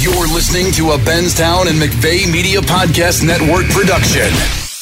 You're listening to a Benstown and McVeigh Media Podcast Network production.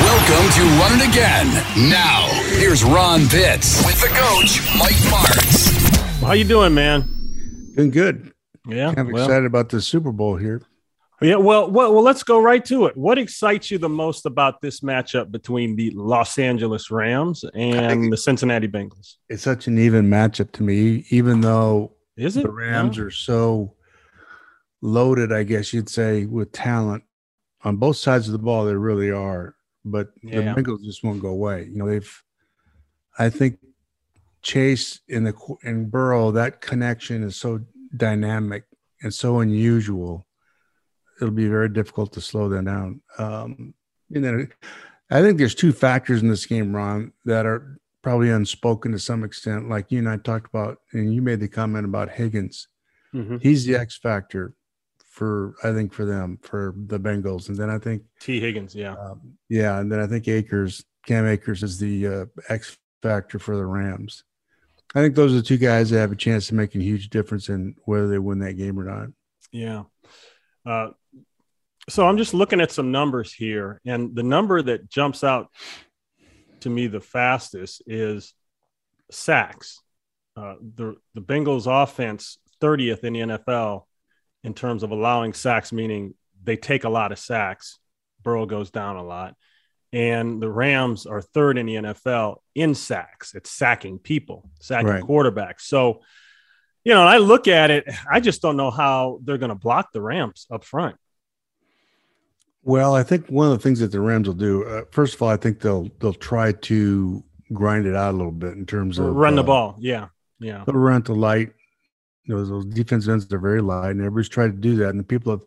Welcome to Run It Again. Now, here's Ron Pitts with the coach, Mike Martz. How you doing, man? Doing good. Yeah, I'm well, excited about the Super Bowl here. yeah. Well, well, well. Let's go right to it. What excites you the most about this matchup between the Los Angeles Rams and the Cincinnati Bengals? It's such an even matchup to me, even though Is it the Rams No? are so loaded, I guess you'd say, with talent on both sides of the ball. They really are. But Yeah. the Bengals just won't go away. You know, they've, I think, Chase and the and Burrow, that connection is so dynamic and so unusual. It'll be very difficult to slow them down. Um, and then I think there's two factors in this game, Ron, that are probably unspoken to some extent. Like you and I talked about, and you made the comment about Higgins. Mhm. He's the X factor for I think for them for the Bengals, and then I think T. Higgins. Yeah, um, yeah, and then I think Akers, Cam Akers is the uh, X factor for the Rams. I think those are the two guys that have a chance to make a huge difference in whether they win that game or not. yeah. Uh, so I'm just looking at some numbers here, and the number that jumps out to me the fastest is sacks. Uh, the the Bengals offense 30th in the NFL in terms of allowing sacks, meaning they take a lot of sacks. Burrow goes down a lot. And the Rams are third in the NFL in sacks. It's sacking people, sacking Right. quarterbacks. So, you know, I look at it, I just don't know how they're going to block the Rams up front. Well, I think one of the things that the Rams will do, uh, first of all, I think they'll they'll try to grind it out a little bit in terms of Run the uh, ball. Yeah. Yeah. They'll run to light. You know, those defensive ends are very light, and everybody's tried to do that. And the people have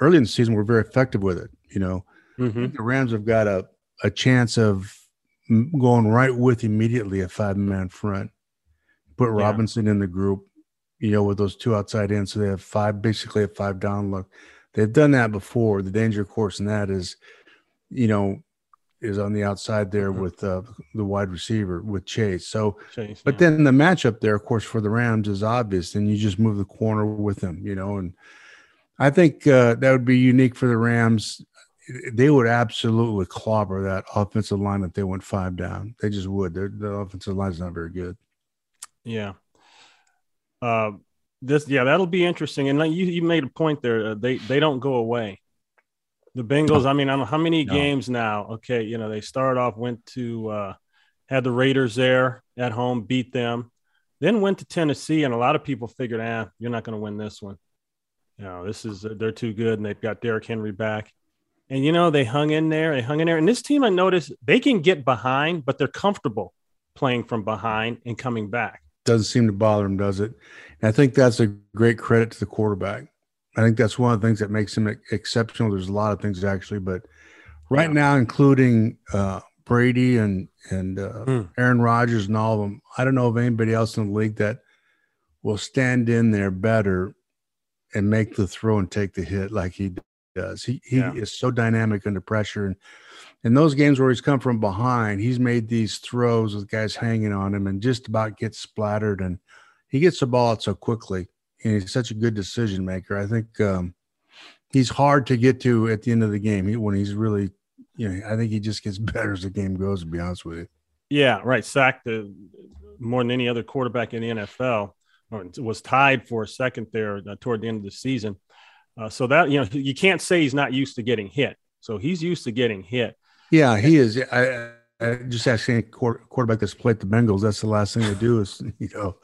early in the season were very effective with it. You know, Mhm. the Rams have got a a chance of going right with immediately a five man front. Put Yeah. Robinson in the group, you know, with those two outside ends, so they have five, basically a five down look. They've done that before. The danger, of course, in that is, you know, is on the outside there Mhm. with uh, the wide receiver with Chase. So, Chase, but yeah. then the matchup there, of course, for the Rams is obvious, and you just move the corner with them, you know. And I think uh, that would be unique for the Rams. They would absolutely clobber that offensive line if they went five down. They just would. Their the offensive line is not very good. Yeah. Uh, this, yeah, that'll be interesting. And like you, you made a point there. Uh, they they don't go away. The Bengals. I mean, I don't know how many No. games now. Okay, you know they started off, went to uh, had the Raiders there at home, beat them, then went to Tennessee, and a lot of people figured, ah, you're not going to win this one. You know, this is they're too good, and they've got Derrick Henry back. And you know they hung in there. They hung in there. And this team, I noticed, they can get behind, but they're comfortable playing from behind and coming back. Doesn't seem to bother them, does it? And I think that's a great credit to the quarterback. I think that's one of the things that makes him exceptional. There's a lot of things actually, but right Yeah. now, including uh, Brady and and uh, Hmm. Aaron Rodgers and all of them, I don't know of anybody else in the league that will stand in there better and make the throw and take the hit like he does. He he Yeah. is so dynamic under pressure, and in those games where he's come from behind, he's made these throws with guys hanging on him and just about gets splattered, and he gets the ball out so quickly. And he's such a good decision maker. I think um, he's hard to get to at the end of the game he, when he's really, you know, I think he just gets better as the game goes. To be honest with you. Yeah, right. Sacked the, more than any other quarterback in the NFL, or was tied for a second there uh, toward the end of the season. Uh, so that you know, you can't say he's not used to getting hit. So he's used to getting hit. Yeah, he is. I, I just asking a quarter, quarterback that's played the Bengals. That's the last thing they do is you know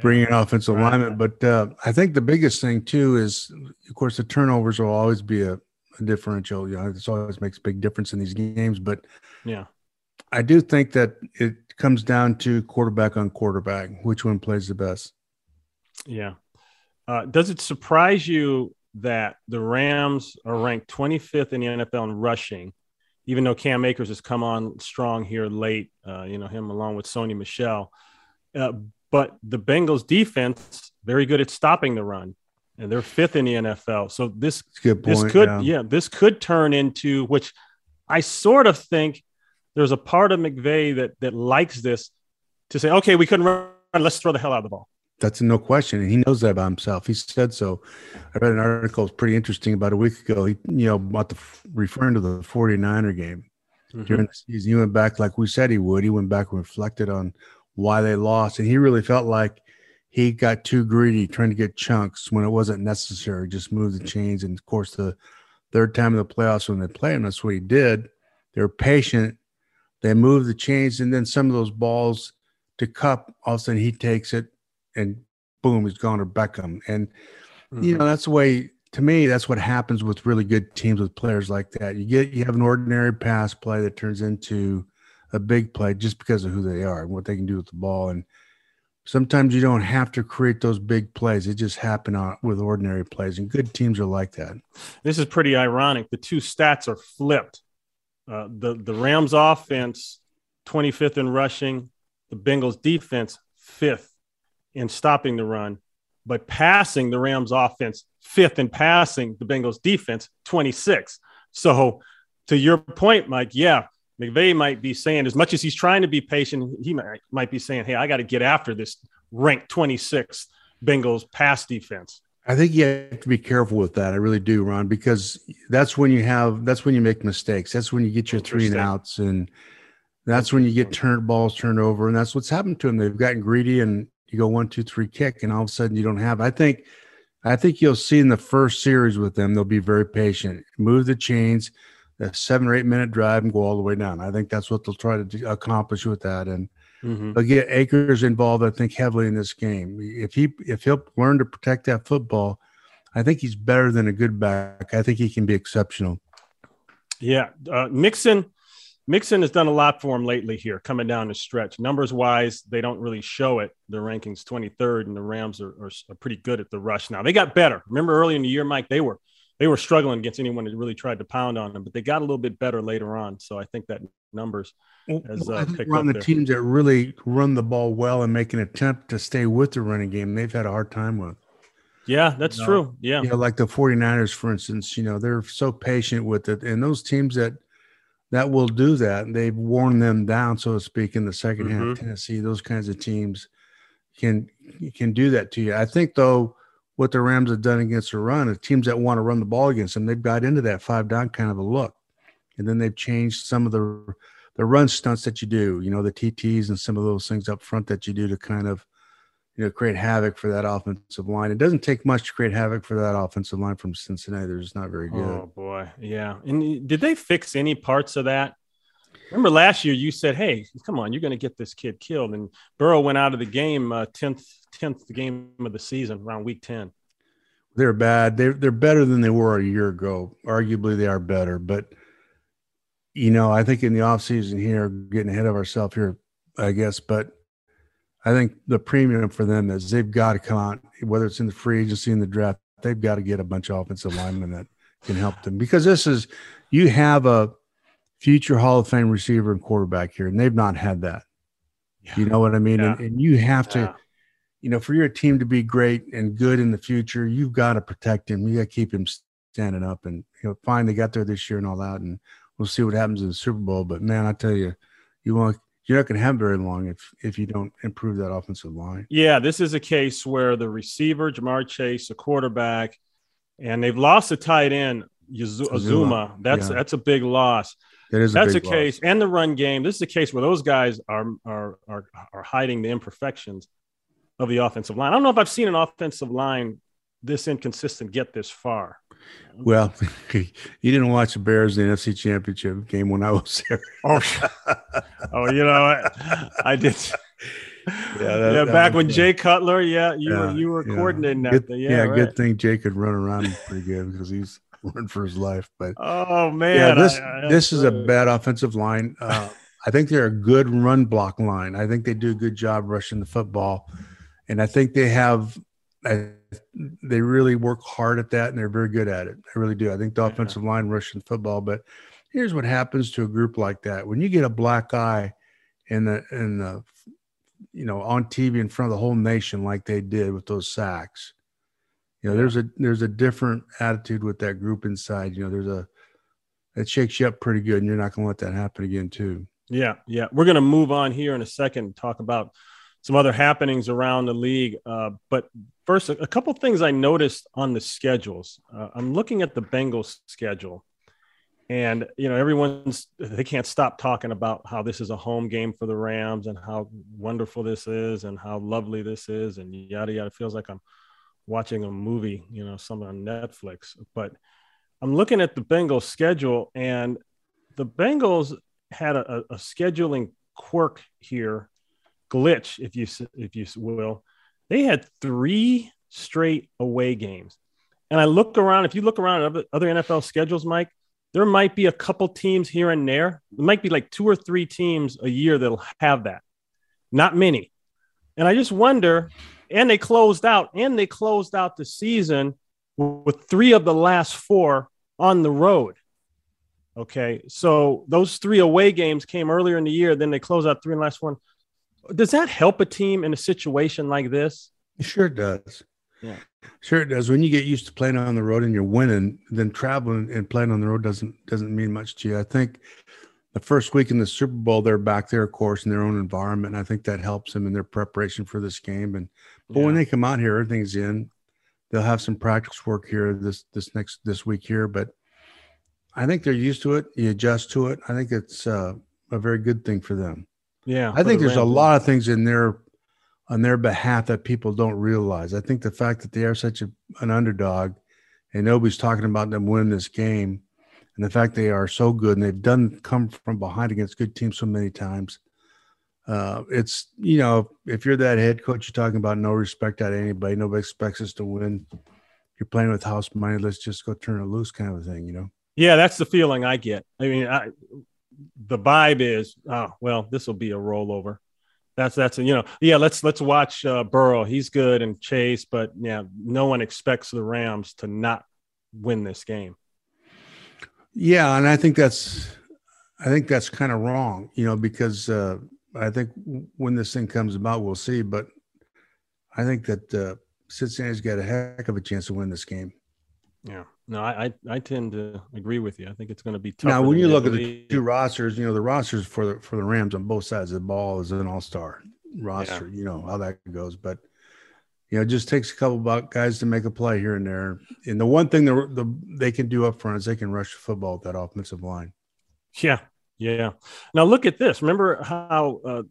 bring in offensive Right. lineman. But uh, I think the biggest thing too is, of course, the turnovers will always be a, a differential. You know, this always makes a big difference in these games. But Yeah, I do think that it comes down to quarterback on quarterback, which one plays the best. yeah. Uh, does it surprise you that the Rams are ranked 25th in the NFL in rushing, even though Cam Akers has come on strong here late, uh, you know, him along with Sony Michel. Uh, but the Bengals defense, very good at stopping the run, and they're fifth in the NFL. So this, point, this could, yeah. yeah, this could turn into which I sort of think there's a part of McVay that that likes this to say, okay, we couldn't run, let's throw the hell out of the ball. That's no question. And he knows that about himself. He said so. I read an article, it's pretty interesting about a week ago. He, you know, about the referring to the 49er game mm-hmm. during the season. He went back like we said he would. He went back and reflected on why they lost. And he really felt like he got too greedy trying to get chunks when it wasn't necessary. Just move the chains. And of course, the third time in the playoffs when they played him, that's what he did. They were patient. They moved the chains, and then some of those balls to Kupp, all of a sudden he takes it and boom, he's gone to Beckham. And mm-hmm. you know, that's the way to me, that's what happens with really good teams with players like that. You get you have an ordinary pass play that turns into a big play just because of who they are and what they can do with the ball. And sometimes you don't have to create those big plays. It just happen on, with ordinary plays, and good teams are like that. This is pretty ironic. The two stats are flipped. Uh, the the Rams offense, 25th in rushing. The Bengals defense, fifth in stopping the run, but passing the Rams offense fifth in passing the Bengals defense 26. So to your point, Mike, yeah, McVay might be saying as much as he's trying to be patient, he might, might be saying, hey, I got to get after this ranked 26th Bengals pass defense. I think you have to be careful with that. I really do, Ron, because that's when you have that's when you make mistakes. That's when you get your three and outs, and that's when you get turned balls turned over, and that's what's happened to them. They've gotten greedy and you go one, two, three kick, and all of a sudden you don't have. I think, I think you'll see in the first series with them, they'll be very patient, move the chains, a seven or eight minute drive, and go all the way down. I think that's what they'll try to accomplish with that, and mm-hmm. they'll Akers involved. I think heavily in this game. If he if he'll learn to protect that football, I think he's better than a good back. I think he can be exceptional. Yeah, uh, Mixon Mixon has done a lot for him lately here, coming down the stretch. Numbers wise, they don't really show it. The rankings 23rd, and the Rams are, are, are, pretty good at the rush now. They got better. Remember early in the year, Mike, they were they were struggling against anyone that really tried to pound on them, but they got a little bit better later on. So I think that numbers has uh, picked on the there. teams that really run the ball well and make an attempt to stay with the running game, they've had a hard time with. Yeah, that's you know, true. Yeah. You know, like the 49ers, for instance, you know, they're so patient with it. And those teams that – that will do that. They've worn them down, so to speak, in the 2nd mm-hmm. half. Tennessee, those kinds of teams can can do that to you. I think though, what the Rams have done against the run, the teams that want to run the ball against them, they've got into that five down kind of a look, and then they've changed some of the the run stunts that you do. You know, the TTs and some of those things up front that you do to kind of you know, create havoc for that offensive line. It doesn't take much to create havoc for that offensive line from Cincinnati. They're just not very good. Oh boy, yeah. And eh, did they fix any parts of that? Remember last year you said, "Hey, come on, you're going to get this kid killed," and Burrow went out of the game uh, tenth tenth game of the season around week ten. They're bad. They're they're better than they were a year ago. Arguably, they are better, but you know, I think in the offseason here, getting ahead of ourselves here, I guess, but I think the premium for them is they've got to come out, whether it's in the free agency in the draft, they've got to get a bunch of offensive linemen that can help them because this is you have a future Hall of Fame receiver and quarterback here, and they've not had that. Yeah. You know what I mean? Yeah. And, and, you have to, yeah. you know, for your team to be great and good in the future, you've got to protect him. You got to keep him standing up. And you know, fine, they got there this year and all that, and we'll see what happens in the Super Bowl. But man, I tell you, you want you're not going to have very long if if you don't improve that offensive line. Yeah, this is a case where the receiver, Ja'Marr Chase, the quarterback, and they've lost a tight end, Uzomah. That's yeah. that's a big loss. That is a that's a case, loss. and the run game. This is a case where those guys are are are are hiding the imperfections of the offensive line. I don't know if I've seen an offensive line this inconsistent get this far. Well, you didn't watch the Bears in the NFC Championship game when I was there. oh, oh, you know, I, I did. Yeah, that, yeah. Back when Jay Cutler, yeah, you yeah, were you were yeah. coordinating that. Good, yeah, yeah right. good thing Jay could run around pretty good because he's running for his life. But oh man, yeah, this I, I this is a bad offensive line. Uh, I think they're a good run block line. I think they do a good job rushing the football, and I think they have. I they really work hard at that and they're very good at it. I really do. I think the offensive line rushes football, but here's what happens to a group like that. When you get a black eye in the in the you know on TV in front of the whole nation like they did with those sacks, you know, there's a there's a different attitude with that group inside. You know, there's a it shakes you up pretty good, and you're not going to let that happen again, too. Yeah, yeah. We're going to move on here in a second talk about some other happenings around the league. Uh, but first, a, a couple things I noticed on the schedules. Uh, I'm looking at the Bengals schedule, and you know everyone's they can't stop talking about how this is a home game for the Rams and how wonderful this is and how lovely this is and yada yada. It feels like I'm watching a movie, you know, something on Netflix. But I'm looking at the Bengals schedule, and the Bengals had a, a scheduling quirk here, glitch, if you if you will. They had three straight away games, and I look around. If you look around other, other NFL schedules, Mike, there might be a couple teams here and there. It might be like two or three teams a year that'll have that. Not many. And I just wonder. And they closed out, and they closed out the season with three of the last four on the road. Okay. So those three away games came earlier in the year, then they close out three and last one. Does that help a team in a situation like this? It Sure does. Yeah. Sure it does. When you get used to playing on the road and you're winning, then traveling and playing on the road doesn't doesn't mean much to you. I think the first week in the Super Bowl, they're back there, of course, in their own environment. And I think that helps them in their preparation for this game. And but yeah. when they come out here, everything's in they'll have some practice work here this this next this week here, but I think they're used to it. You adjust to it. I think it's uh, a very good thing for them. Yeah, I think there's a lot of things in their on their behalf that people don't realize. I think the fact that they are such a, an underdog, and nobody's talking about them winning this game, and the fact they are so good and they've done come from behind against good teams so many times uh, it's you know if you're that head coach you're talking about no respect out of anybody. Nobody expects us to win. You're playing with house money let's just go turn it loose kind of thing you know? Yeah that's the feeling i get. I mean I, the vibe is oh well this will be a rollover. That's that's a you know yeah let's let's watch uh, burrow. He's good and chase but yeah no one expects the rams to not win this game. Yeah and i think that's i think that's kind of wrong you know because uh I think when this thing comes about, we'll see. But I think that uh, Cincinnati's got a heck of a chance to win this game. Yeah, no, I I tend to agree with you. I think it's going to be tough. Now, when you look at the two rosters, you know the rosters for the for the Rams on both sides of the ball is an all star roster. Yeah. You know how that goes, but you know, it just takes a couple of guys to make a play here and there. And the one thing the, the they can do up front is they can rush the football with that offensive line. Yeah, yeah. Now look at this. Remember how uh,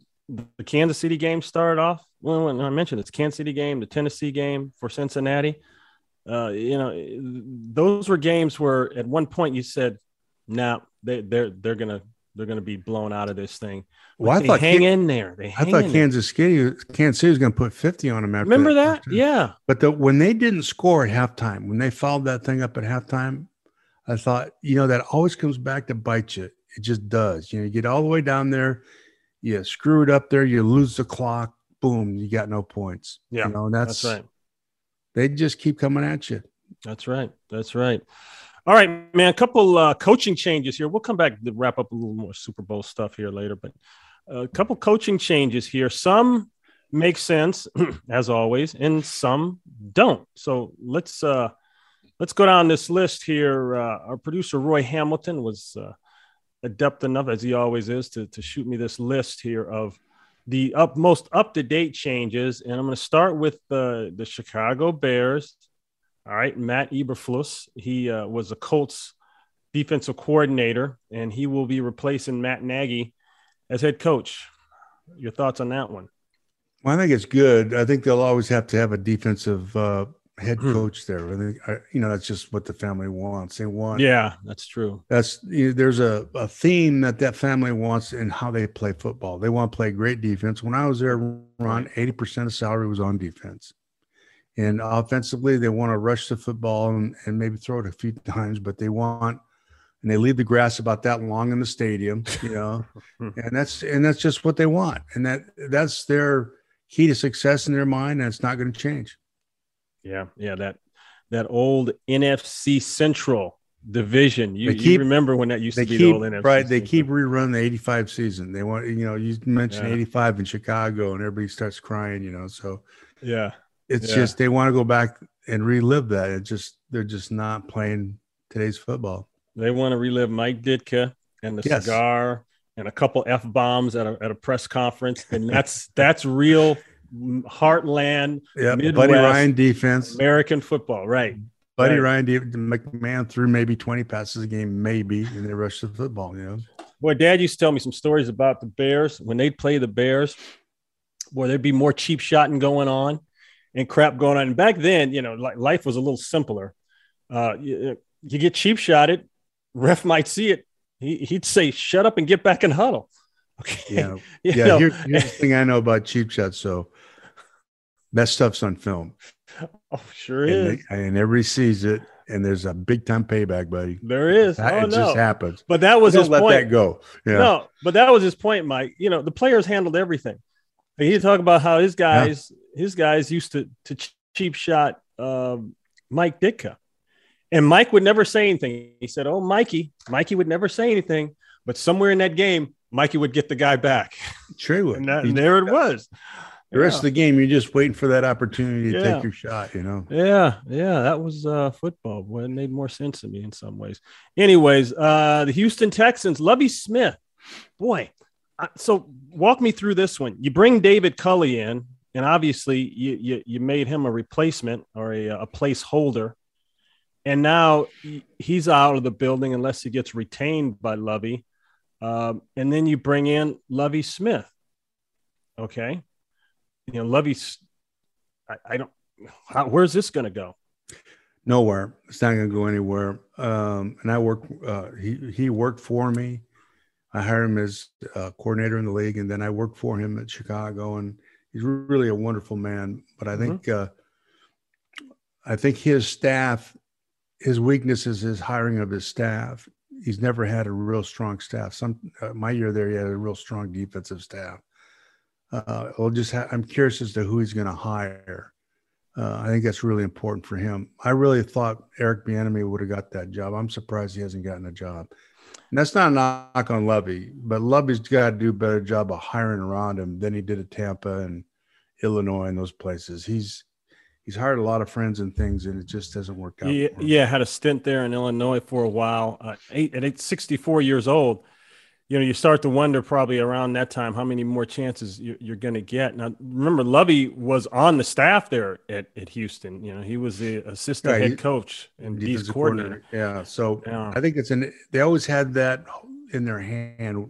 the Kansas City game started off? Well, when I mentioned it's Kansas City game, the Tennessee game for Cincinnati. Uh, you know, those were games where at one point you said, "Now nah, they, they're they're gonna they're gonna be blown out of this thing." But well, I thought hang in there. They I thought Kansas City Kansas City was going to put fifty on them. After Remember that? that? Yeah. But the, when they didn't score at halftime, when they followed that thing up at halftime, I thought, you know, that always comes back to bite you. It just does. You know, you get all the way down there, you screw it up there, you lose the clock, boom, you got no points. Yeah, you know, that's, that's right. They just keep coming at you. That's right. That's right. All right, man. A couple uh, coaching changes here. We'll come back to wrap up a little more Super Bowl stuff here later, but a couple coaching changes here. Some make sense, as always, and some don't. So let's uh, let's go down this list here. Uh, our producer Roy Hamilton was uh, adept enough as he always is to, to shoot me this list here of the up most up to date changes, and I'm going to start with the the Chicago Bears. All right, Matt Eberflus. He uh, was a Colts defensive coordinator, and he will be replacing Matt Nagy as head coach. Your thoughts on that one? Well, I think it's good. I think they'll always have to have a defensive uh, head hmm. coach there. I think you know that's just what the family wants. They want. Yeah, that's true. That's you know, there's a, a theme that that family wants in how they play football. They want to play great defense. When I was there, Ron, eighty percent of salary was on defense, and offensively they want to rush the football and, and maybe throw it a few times, but they want and they leave the grass about that long in the stadium, you know, and that's and that's just what they want, and that that's their key to success in their mind, and it's not going to change. Yeah, yeah, that that old NFC Central division. You, keep- you remember when that used to be keep the old NFC? right. They keep rerunning the '85 season. They want you know. You mentioned Yeah. '85 in Chicago, and everybody starts crying. You know, so Yeah, it's Yeah. just they want to go back and relive that. It's just they're just not playing today's football. they want to relive Mike Ditka and the Yes. cigar and a couple f bombs at a at a press conference, and that's that's real heartland Yeah, Buddy Ryan defense. American football, right? Buddy right. Ryan McMahon threw maybe 20 passes a game, maybe, and they rushed the football. You know, Boy, Dad used to tell me some stories about the Bears when they'd play the Bears. Boy, there'd be more cheap shotting going on and crap going on. And back then, you know, like life was a little simpler. Uh, you, you get cheap shotted, ref might see it. He, he'd say, "Shut up and get back in huddle." Okay. yeah, yeah. know, here's the thing I know about cheap shots. So that stuff's on film, oh, sure and, is. they- and everybody sees it, and there's a big time payback, buddy. there is. That- Oh, it no. just happens. But that was his let point. that go. Yeah. No, but that was his point, Mike. You know, the players handled everything. Like, he talked about how his guys, his guys used to to cheap shot um, Mike Ditka, and Mike would never say anything. He said, "Oh, Mikey, Mikey would never say anything, but somewhere in that game, Mikey would get the guy back, True. and, that, and there it was." The rest of the game, you're just waiting for that opportunity to Yeah. take your shot. You know. Yeah, yeah, that was uh, football. Boy, it made more sense to me in some ways. Anyways, uh, the Houston Texans, Lovie Smith. Boy, I- so walk me through this one. You bring David Culley in, and obviously you you, you made him a replacement or a, a placeholder, and now he's out of the building unless he gets retained by Lovie. Um, and then you bring in Lovie Smith. Okay, you know Lovie's. I, I don't. How, where's this going to go? Nowhere. It's not going to go anywhere. Um, and I work. Uh, he he worked for me. I hired him as uh, coordinator in the league, and then I worked for him at Chicago. And he's really a wonderful man. But I think uh, I think his staff, his weakness is his hiring of his staff. He's never had a real strong staff. Some uh, my year there, he had a real strong defensive staff. Uh, we'll just ha- I'm curious as to who he's going to hire. Uh, I think that's really important for him. I really thought Eric Bieniemy would have got that job. I'm surprised he hasn't gotten a job. And that's not a knock on Lovie, but Lovie's got to do a better job of hiring around him than he did at Tampa and Illinois and those places. He's he's hired a lot of friends and things, and it just doesn't work out. Yeah, yeah, had a stint there in Illinois for a while. Uh, eight, at eight, 64 years old, you know, you start to wonder probably around that time how many more chances you, you're going to get. Now, remember, Lovie was on the staff there at, at Houston. You know, he was the assistant Yeah, head he- coach and D's defensive coordinator. Yeah. So Yeah. I think it's an they always had that in their hand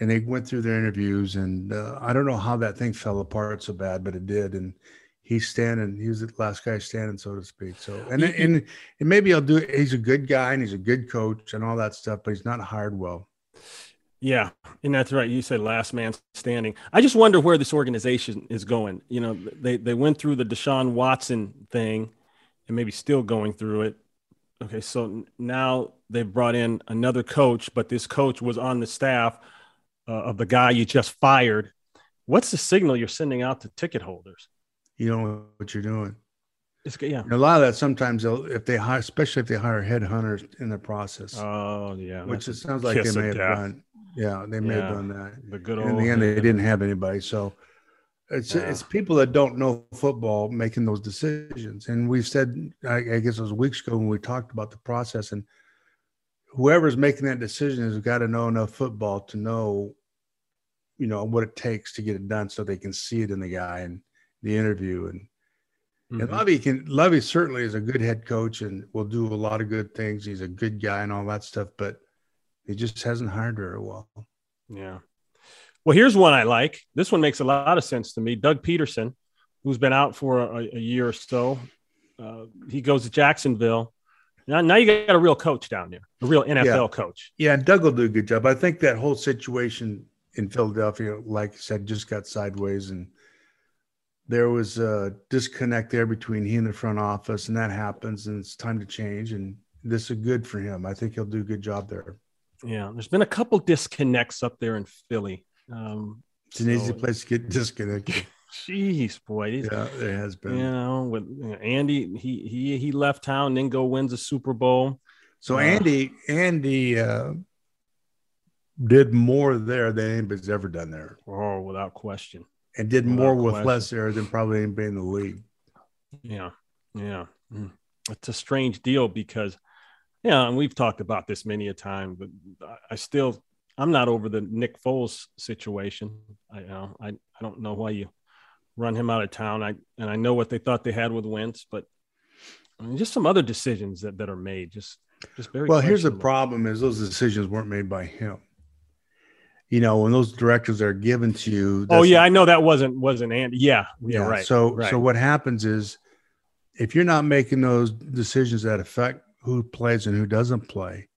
and they went through their interviews and uh, I don't know how that thing fell apart so bad, but it did. And he's standing, he was the last guy standing, so to speak. So and and, and maybe I'll do he's a good guy and he's a good coach and all that stuff, but he's not hired well. Yeah, and that's right. You said last man standing. I just wonder where this organization is going. You know, they they went through the Deshaun Watson thing, and maybe still going through it. Okay, so now they've brought in another coach, but this coach was on the staff uh, of the guy you just fired. What's the signal you're sending out to ticket holders? You know what you're doing. It's, yeah. And a lot of that sometimes they'll if they hire especially if they hire headhunters in the process. Oh yeah. which it sounds like they may have death. done. Yeah, they may Yeah. have done that. The good in the end they didn't have anybody so it's Yeah. it's people that don't know football making those decisions and we've said I, I guess it was weeks ago when we talked about the process and whoever's making that decision has got to know enough football to know you know what it takes to get it done so they can see it in the guy and the interview and and Mhm. Lovie can Lovie certainly is a good head coach and will do a lot of good things. He's a good guy and all that stuff, but he just hasn't hired very well. Yeah. Well, here's one I like. This one makes a lot of sense to me. Doug Pederson, who's been out for a, a year or so, uh, he goes to Jacksonville. Now, now you got a real coach down there, a real NFL coach. Yeah, and Doug will do a good job. I think that whole situation in Philadelphia, like I said, just got sideways, and there was a disconnect there between he and the front office, and that happens, and it's time to change. And this is good for him. I think he'll do a good job there. Yeah. There's been a couple disconnects up there in Philly. Um, It's an easy place to get disconnected. Jeez, boy. Yeah, there has been. You know, with you know, Andy, he he he left town, then go wins a Super Bowl. So Uh, Andy, Andy uh, did more there than anybody's ever done there, Oh, without question. and did Without more with question. less there than probably anybody in the league. Yeah, yeah. Mm. It's a strange deal because, yeah, and we've talked about this many a time, but I- still, I'm not over the Nick Foles situation. I, you know, I, I don't know why you run him out of town. I and I know what they thought they had with Wentz, but I mean, just some other decisions that, that are made, just just very. Well, here's the problem: is those decisions weren't made by him. You know, when those directives are given to you. Oh yeah, I know that wasn't wasn't Andy. Yeah, yeah, right. So, right. so what happens is, if you're not making those decisions that affect who plays and who doesn't play,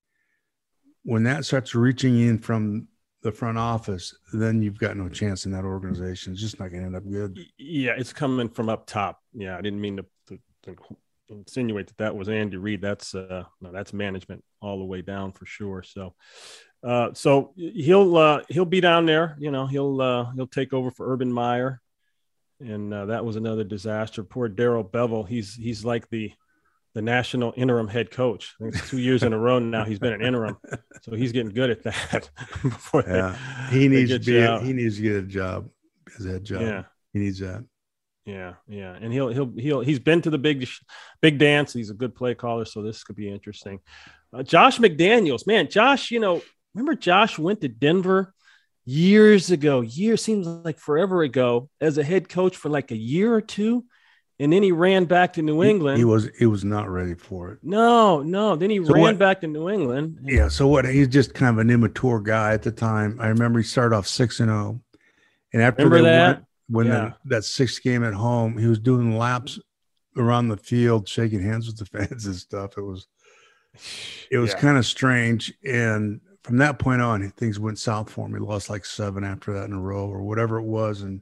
when that starts reaching in from the front office, then you've got no chance in that organization. It's just not going to end up good. Yeah, it's coming from up top. Yeah, I didn't mean to, to, to insinuate that that was Andy Reid. That's uh, no, that's management all the way down for sure. So, uh, so he'll uh, he'll be down there. You know, he'll uh, he'll take over for Urban Meyer, and uh, that was another disaster. Poor Darrell Bevell. He's he's like the the national interim head coach. I think it's two years in a row now. He's been an interim, so he's getting good at that. before they- Yeah, he needs to get be. A, he needs to get a job as a head job. Yeah. he needs that. Yeah, yeah, and he'll he'll he'll he's been to the big big dance. He's a good play caller, so this could be interesting. Uh, Josh McDaniels, man, Josh, you know, remember Josh went to Denver years ago. Year seems like forever ago as a head coach for like a year or two, and then he ran back to New He- England. He, was. He was not ready for it. no, no, then he So ran what- back to New England. Yeah. So what? He's just kind of an immature guy at the time. I remember he started off six and zero, and after Remember they that? went when Yeah. the, that sixth game at home, he was doing laps around the field, shaking hands with the fans and stuff. It was it was Yeah. kind of strange, and from that point on, things went south for him. He lost like seven after that in a row, or whatever it was, and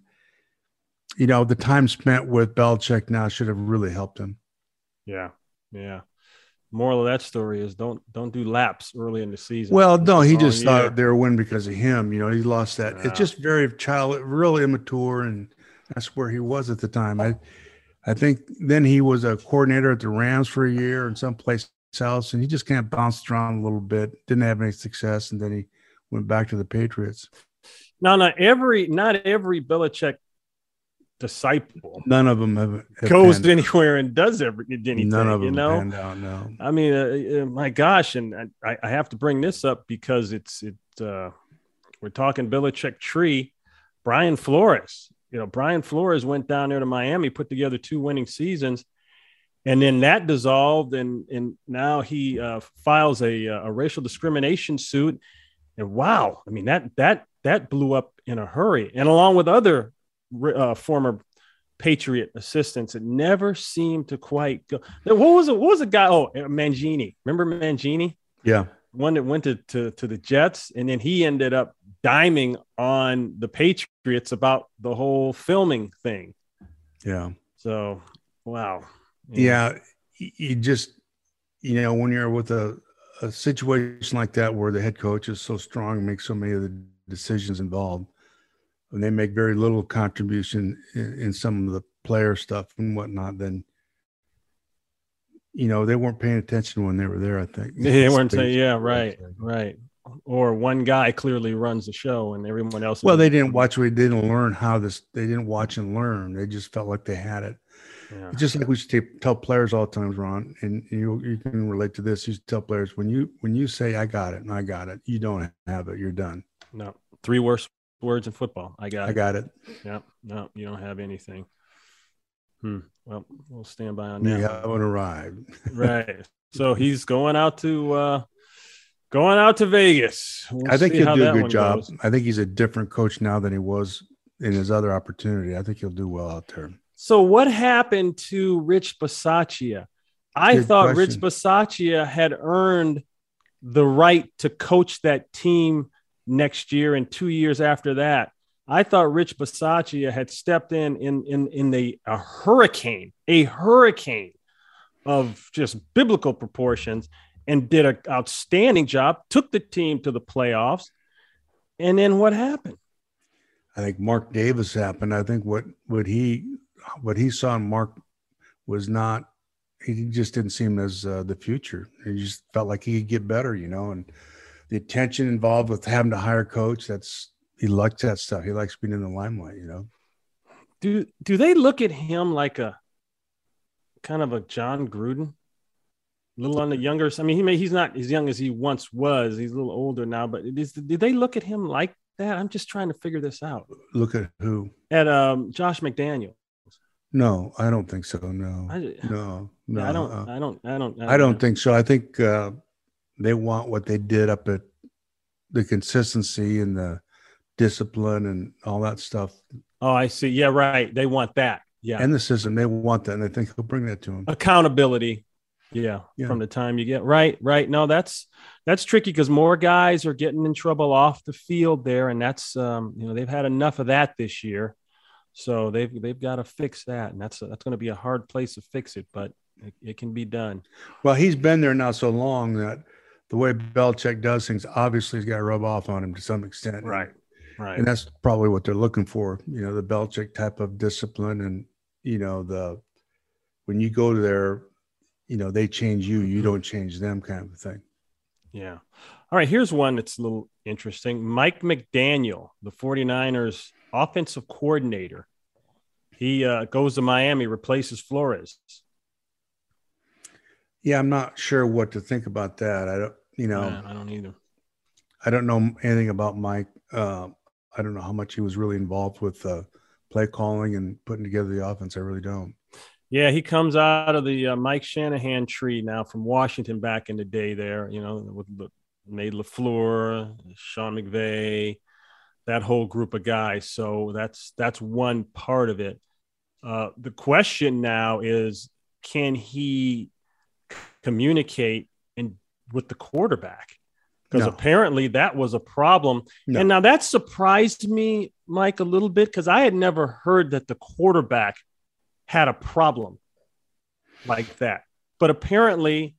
you know the time spent with Belichick now should have really helped him. Yeah, yeah. Moral of that story is don't don't do laps early in the season. Well, no, he just year. thought they were winning because of him. You know, he lost that. Yeah. It's just very child, real immature, and that's where he was at the time. I, I think then he was a coordinator at the Rams for a year and someplace else, and he just kind of bounced around a little bit. Didn't have any success, and then he went back to the Patriots. No, not every not every Belichick disciple None of them have, have goes anywhere and does every anything. None of them you know, out. No, I mean, uh, uh, my gosh, and I, I have to bring this up because it's it. Uh, we're talking Belichick tree. Brian Flores, you know, Brian Flores went down there to Miami, put together two winning seasons, and then that dissolved, and and now he uh, files a a racial discrimination suit, and wow, I mean that that that blew up in a hurry, and along with other uh, former Patriot assistants, it never seemed to quite go. What was it? What was the guy? Oh, Mangini. Remember Mangini? yeah, One that went to, to, to the Jets, and then he ended up diming on the Patriots about the whole filming thing. yeah. So, wow. yeah y- you just you know when you're with a, a situation like that where the head coach is so strong and makes so many of the decisions involved and they make very little contribution in, in some of the player stuff and whatnot then you know they weren't paying attention when they were there i think They weren't saying, yeah, right, right. Or one guy clearly runs the show, and everyone else. well they didn't watch We didn't learn how this they didn't watch and learn they just felt like they had it Yeah. It's just like we should tell players all the times, Ron, and you you can relate to this. You tell players when you when you say I got it and I got it, you don't have it. You're done. No, three worst words in football. I got. It. I got it. Yeah, no, you don't have anything. Hmm. Well, we'll stand by on that. You haven't arrived. right. So he's going out to uh going out to Vegas. We'll I think he'll do a good job. goes. I think he's a different coach now than he was in his other opportunity. I think he'll do well out there. So what happened to Rich Bisaccia? I Good thought Rich question. Bisaccia had earned the right to coach that team next year and two years after that. I thought Rich Bisaccia had stepped in in in in the a hurricane, a hurricane of just biblical proportions, and did an outstanding job. Took the team to the playoffs, and then what happened? I think Mark Davis happened. I think what what he what he saw in Mark was not. He just didn't seem as uh, the future. He just felt like he could get better, you know. And the attention involved with having to hire a coach. That's he likes that stuff. He likes being in the limelight, you know. Do do they look at him like a kind of a Jon Gruden? A little on the younger. I mean, he may he's not as young as he once was. He's a little older now, but is, did they look at him like that? I'm just trying to figure this out. Look at who? At um, Josh McDaniel. No, I don't think so. No, I, no, no. I don't, uh, I don't. I don't. I don't think so. I think uh, they want what they did up at the consistency and the discipline and all that stuff Oh, I see. Yeah, right. They want that. Yeah. and the system. They want that, and they think he'll bring that to them. accountability yeah, Yeah. from the time you get right right no that's that's tricky because more guys are getting in trouble off the field there and that's um you know they've had enough of that this year so they've they've got to fix that and that's that's going to be a hard place to fix it but it, it can be done Well, he's been there now so long that the way Belichick does things obviously he's got to rub off on him to some extent. Right. Right And that's probably what they're looking for, you know, the Belichick type of discipline and, you know, the when you go to there, you know, they change you, you don't change them kind of thing. Yeah. All right. Here's one that's a little interesting. Mike McDaniel, the 49ers offensive coordinator, he uh, goes to Miami, replaces Flores. Yeah, I'm not sure what to think about that. I don't, you know, I don't either. I don't know anything about Mike. Uh, I don't know how much he was really involved with uh, play calling and putting together the offense. I really don't. Yeah, he comes out of the uh, Mike Shanahan tree now from Washington back in the day there, you know, with the, Nate LaFleur, Sean McVay, that whole group of guys. So that's that's one part of it. Uh, the question now is can he communicate in with the quarterback? Because No. apparently that was a problem. No. And now that surprised me, Mike, a little bit because I had never heard that the quarterback had a problem like that. But apparently,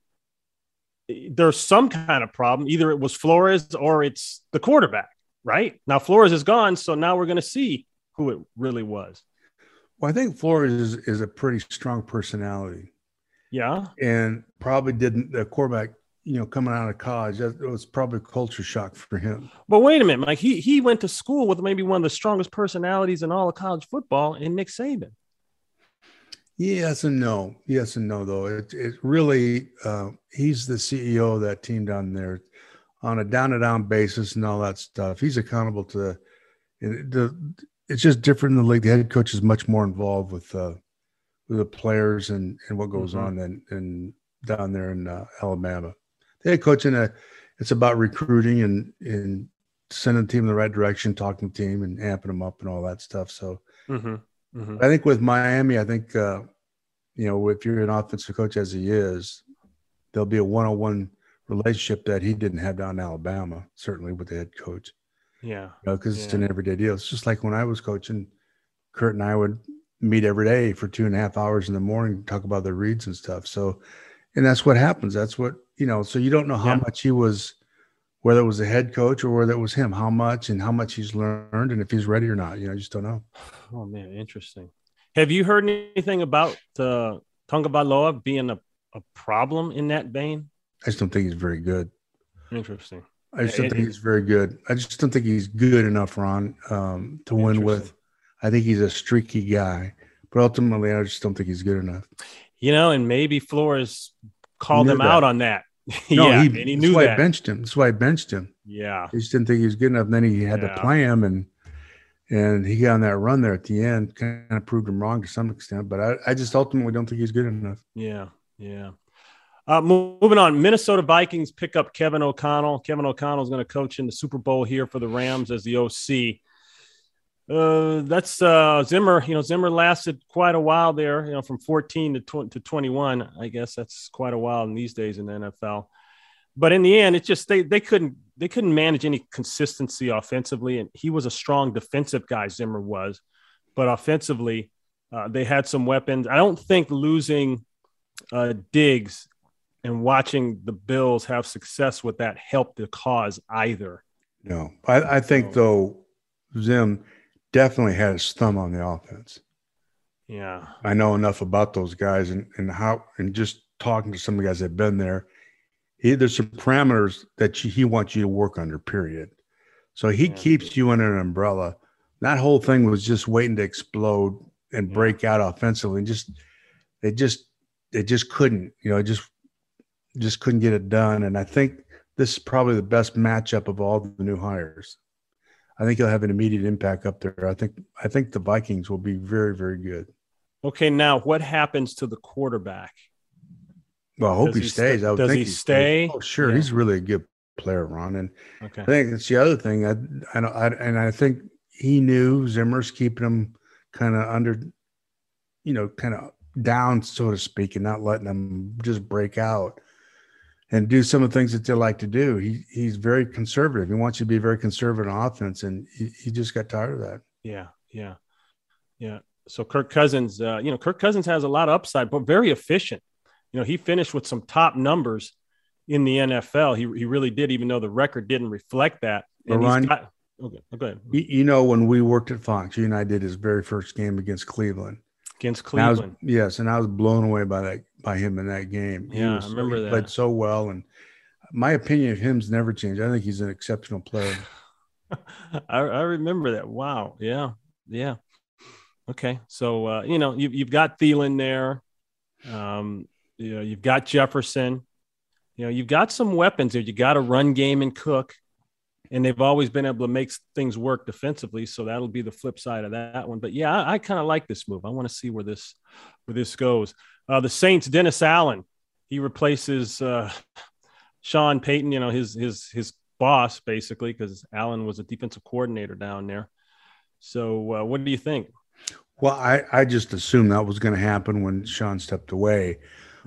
there's some kind of problem. Either it was Flores or it's the quarterback, right? Now, Flores is gone. So now we're going to see who it really was. Well, I think Flores is, is a pretty strong personality Yeah. and probably didn't the quarterback, you know, coming out of college, that was probably a culture shock for him. But wait a minute, Mike. He, he went to school with maybe one of the strongest personalities in all of college football in Nick Saban. Yes and no. Yes and no, though. It, it really, uh, he's the CEO of that team down there on a down to down basis and all that stuff. He's accountable to the, and it's just different in the league. The head coach is much more involved with, uh, with the players and, and what goes Mhm. on than, than down there in uh, Alabama. Head coach in a, it's about recruiting and, and sending the team in the right direction, talking to the team and amping them up and all that stuff. So, Mm-hmm. Mm-hmm. I think with Miami, I think uh, you know if you're an offensive coach as he is, there'll be a one-on-one relationship that he didn't have down in Alabama, certainly with the head coach. Yeah. You know, because it's an everyday deal. It's just like when I was coaching, Kurt and I would meet every day for two and a half hours in the morning, talk about the reads and stuff. So, and that's what happens. That's what you know. So you don't know how Yeah. much he was, whether it was the head coach or whether it was him, how much and how much he's learned, and if he's ready or not. You know, you just don't know. Oh man, interesting. Have you heard anything about uh, Tagovailoa being a, a problem in that vein? I just don't think he's very good. Interesting. I just don't It- think he's very good. I just don't think he's good enough, Ron, um, to win with. I think he's a streaky guy, but ultimately, I just don't think he's good enough. You know, and maybe Flores called him that. out on that. No, yeah, he, and he knew that's why I benched him. That's why I benched him. yeah, He just didn't think he was good enough. Then he had Yeah. to play him, and and he got on that run there at the end, kind of proved him wrong to some extent. But I, I just ultimately don't think he's good enough. yeah, yeah. Uh, moving on, Minnesota Vikings pick up Kevin O'Connell. Kevin O'Connell is going to coach in the Super Bowl here for the Rams as the OC. Uh, that's uh, Zimmer. You know, Zimmer lasted quite a while there. You know, from 14 to, tw- to 21. I guess that's quite a while in these days in the NFL. But in the end, it just they they couldn't they couldn't manage any consistency offensively, and he was a strong defensive guy. Zimmer was, but offensively, uh, they had some weapons. I don't think losing uh, Diggs and watching the Bills have success with that helped the cause either. No, I, I think So- though Zim definitely had his thumb on the offense. Yeah. I know enough about those guys and, and how, and just talking to some of the guys that have been there, he, there's some parameters that you, he wants you to work under, period. So he Yeah. keeps you under an umbrella. That whole thing was just waiting to explode and Yeah. break out offensively. And just, they just, they just couldn't, you know, just, just couldn't get it done. And I think this is probably the best matchup of all the new hires. I think he'll have an immediate impact up there. I think, I think the Vikings will be very, very good. Okay. Now, what happens to the quarterback? Well, I hope Does he, stays. sta- I would does he stays. stay? Oh, sure. Yeah. He's really a good player, Ron. And Okay. I think it's the other thing. I, I, I and I think he knew Zimmer's keeping him kind of under, you know, kind of down, so to speak, and not letting them just break out and do some of the things that they like to do. He he's very conservative. He wants you to be very conservative on offense, and he, he just got tired of that. Yeah, yeah, yeah. So Kirk Cousins, uh, you know, Kirk Cousins has a lot of upside, but very efficient. You know, he finished with some top numbers in the NFL. He he really did, even though the record didn't reflect that. And Ron- got- okay, go ahead. You, you know, when we worked at Fox, you and I did his very first game against Cleveland. Against And was- Cleveland. yes, and I was blown away by that by him in that game. Yeah, I was- remember he that. Played so well, and my opinion of him's never changed. I think he's an exceptional player. I, I remember that. Wow. Yeah. Yeah. Okay. So uh, you know, you've you've got Thielen there. Um, you know, you've got Jefferson. You know, you've got some weapons there. You got a run game and Cook, and they've always been able to make things work defensively. So that'll be the flip side of that one. But yeah, I, I kind of like this move. I want to see where this where this goes. Uh, the Saints, Dennis Allen, he replaces uh, Sean Payton. You know, his his his boss basically because Allen was a defensive coordinator down there. So uh, what do you think? Well, I, I just assumed that was going to happen when Sean stepped away.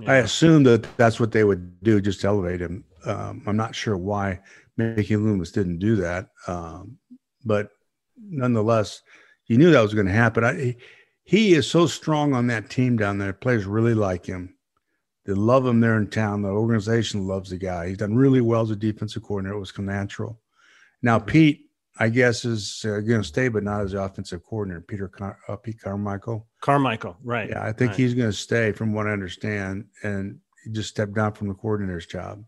I assumed that that's what they would do, just to elevate him. Um, I'm not sure why Mickey Loomis didn't do that, um, but nonetheless, you knew that was going to happen. I, he- is so strong on that team down there. Players really like him. They love him there in town. The organization loves the guy. He's done really well as a defensive coordinator. It was natural. Now, Pete, I guess, is uh, going to stay, but not as the offensive coordinator. Peter Car- uh, Pete Carmichael. Carmichael, right? Yeah, I think right. he's going to stay, from what I understand, and he just stepped down from the coordinator's job.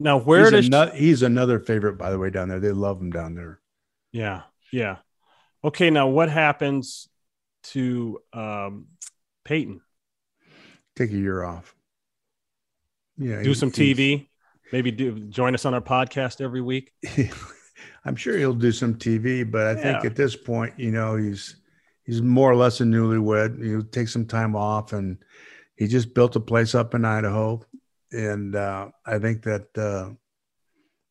now where he's, does he's another favorite, by the way, down there. They love him down there. yeah yeah okay now what happens to um, Payton? Take a year off. Yeah, Do he- some TV, maybe do join us on our podcast every week. I'm sure he'll do some TV, but I think at this point, you know, he's he's more or less a newlywed. He'll take some time off, and he just built a place up in Idaho, and uh, I think that uh,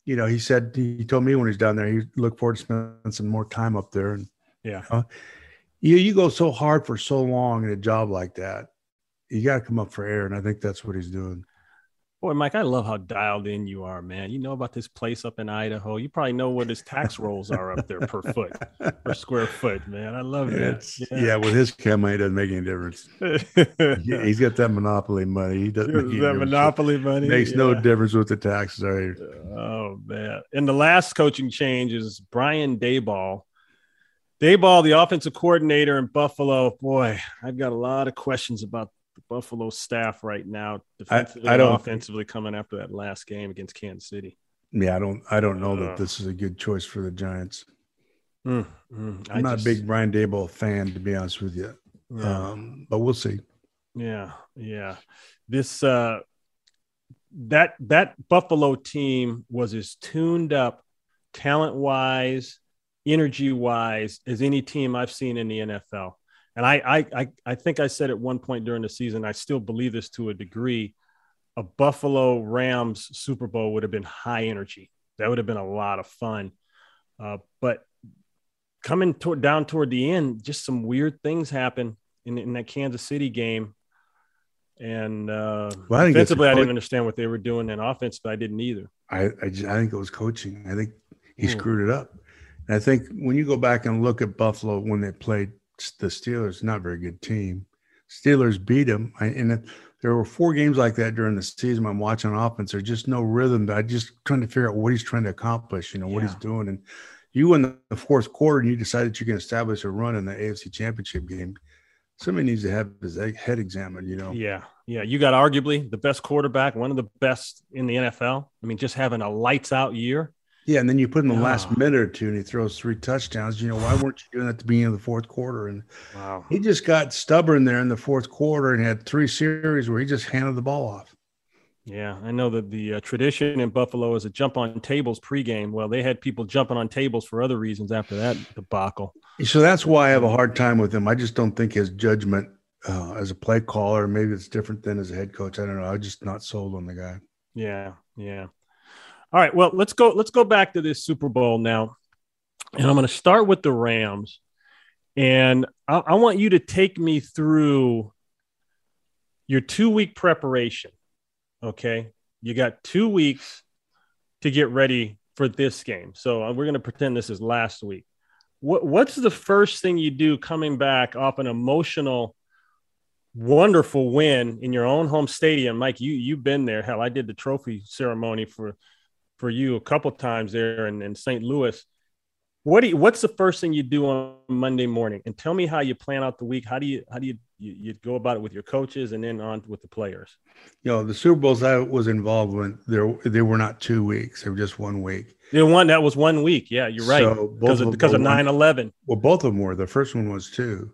you know he said he told me when he's down there he looked forward to spending some more time up there. And Yeah. uh, you you go so hard for so long in a job like that, you got to come up for air, and I think that's what he's doing. Boy, Mike, I love how dialed in you are, man. You know about this place up in Idaho. You probably know what his tax rolls are up there per foot, per square foot, man. I love it. It's, yeah. with his camera, it doesn't make any difference. Yeah, he's got that monopoly money. He doesn't that difference. monopoly money makes no difference what the taxes are. Oh man! And the last coaching change is Brian Daboll. Daboll, the offensive coordinator in Buffalo. Boy, I've got a lot of questions about the Buffalo staff right now, defensively I and don't- offensively, coming after that last game against Kansas City. Yeah, I don't. I don't know Uh. that this is a good choice for the Giants. Mm, mm, I I'm not just- a big Brian Daboll fan, to be honest with you. Yeah. Um, but we'll see. Yeah, yeah. This uh that that Buffalo team was as tuned up talent wise, energy wise as any team I've seen in the NFL. And I, I I I think I said at one point during the season, I still believe this to a degree. A Buffalo Rams Super Bowl would have been high energy. That would have been a lot of fun. Uh, but coming toward, down toward the end, just some weird things happen in, in that Kansas City game. And uh, Well, I defensively, didn't understand what they were doing, and offensively, I didn't either. I I, just, I think it was coaching. I think he Hmm. screwed it up. And I think when you go back and look at Buffalo when they played the Steelers, not a very good team. Steelers beat them, I, and there were four games like that during the season. I'm watching offense. There's just no rhythm. I just trying to figure out what he's trying to accomplish. You know what he's doing, and you win the fourth quarter and you decide that you can establish a run in the AFC Championship game. Somebody needs to have his head examined. You know. Yeah, yeah. You got arguably the best quarterback, one of the best in the NFL. I mean, just having a lights out year. Yeah, and then you put in the last minute or two, and he throws three touchdowns. You know, why weren't you doing that at the beginning of the fourth quarter? And wow. he just got stubborn there in the fourth quarter and had three series where he just handed the ball off. Yeah, I know that the uh, tradition in Buffalo is a jump on tables pregame. Well, they had people jumping on tables for other reasons after that debacle. So that's why I have a hard time with him. I just don't think his judgment uh, as a play caller, maybe it's different than as a head coach. I don't know. I'm just not sold on the guy. Yeah, yeah. All right, well, let's go. Let's go back to this Super Bowl now, and I'm going to start with the Rams, and I, I want you to take me through your two week preparation Okay. You got two weeks to get ready for this game. So uh, we're going to pretend this is last week. What, what's the first thing you do coming back off an emotional, wonderful win in your own home stadium? Mike, you, you've been there. Hell, I did the trophy ceremony for, for you a couple times there in, in St. Louis. What do you, what's the first thing you do on Monday morning? And tell me how you plan out the week. How do you how do you you, you go about it with your coaches and then on with the players? You know, the Super Bowls I was involved with, there they were not two weeks; they were just one week. The one that was one week. Yeah, you're right. So because of, because of 9-11. Well, both of them were. The first one was two.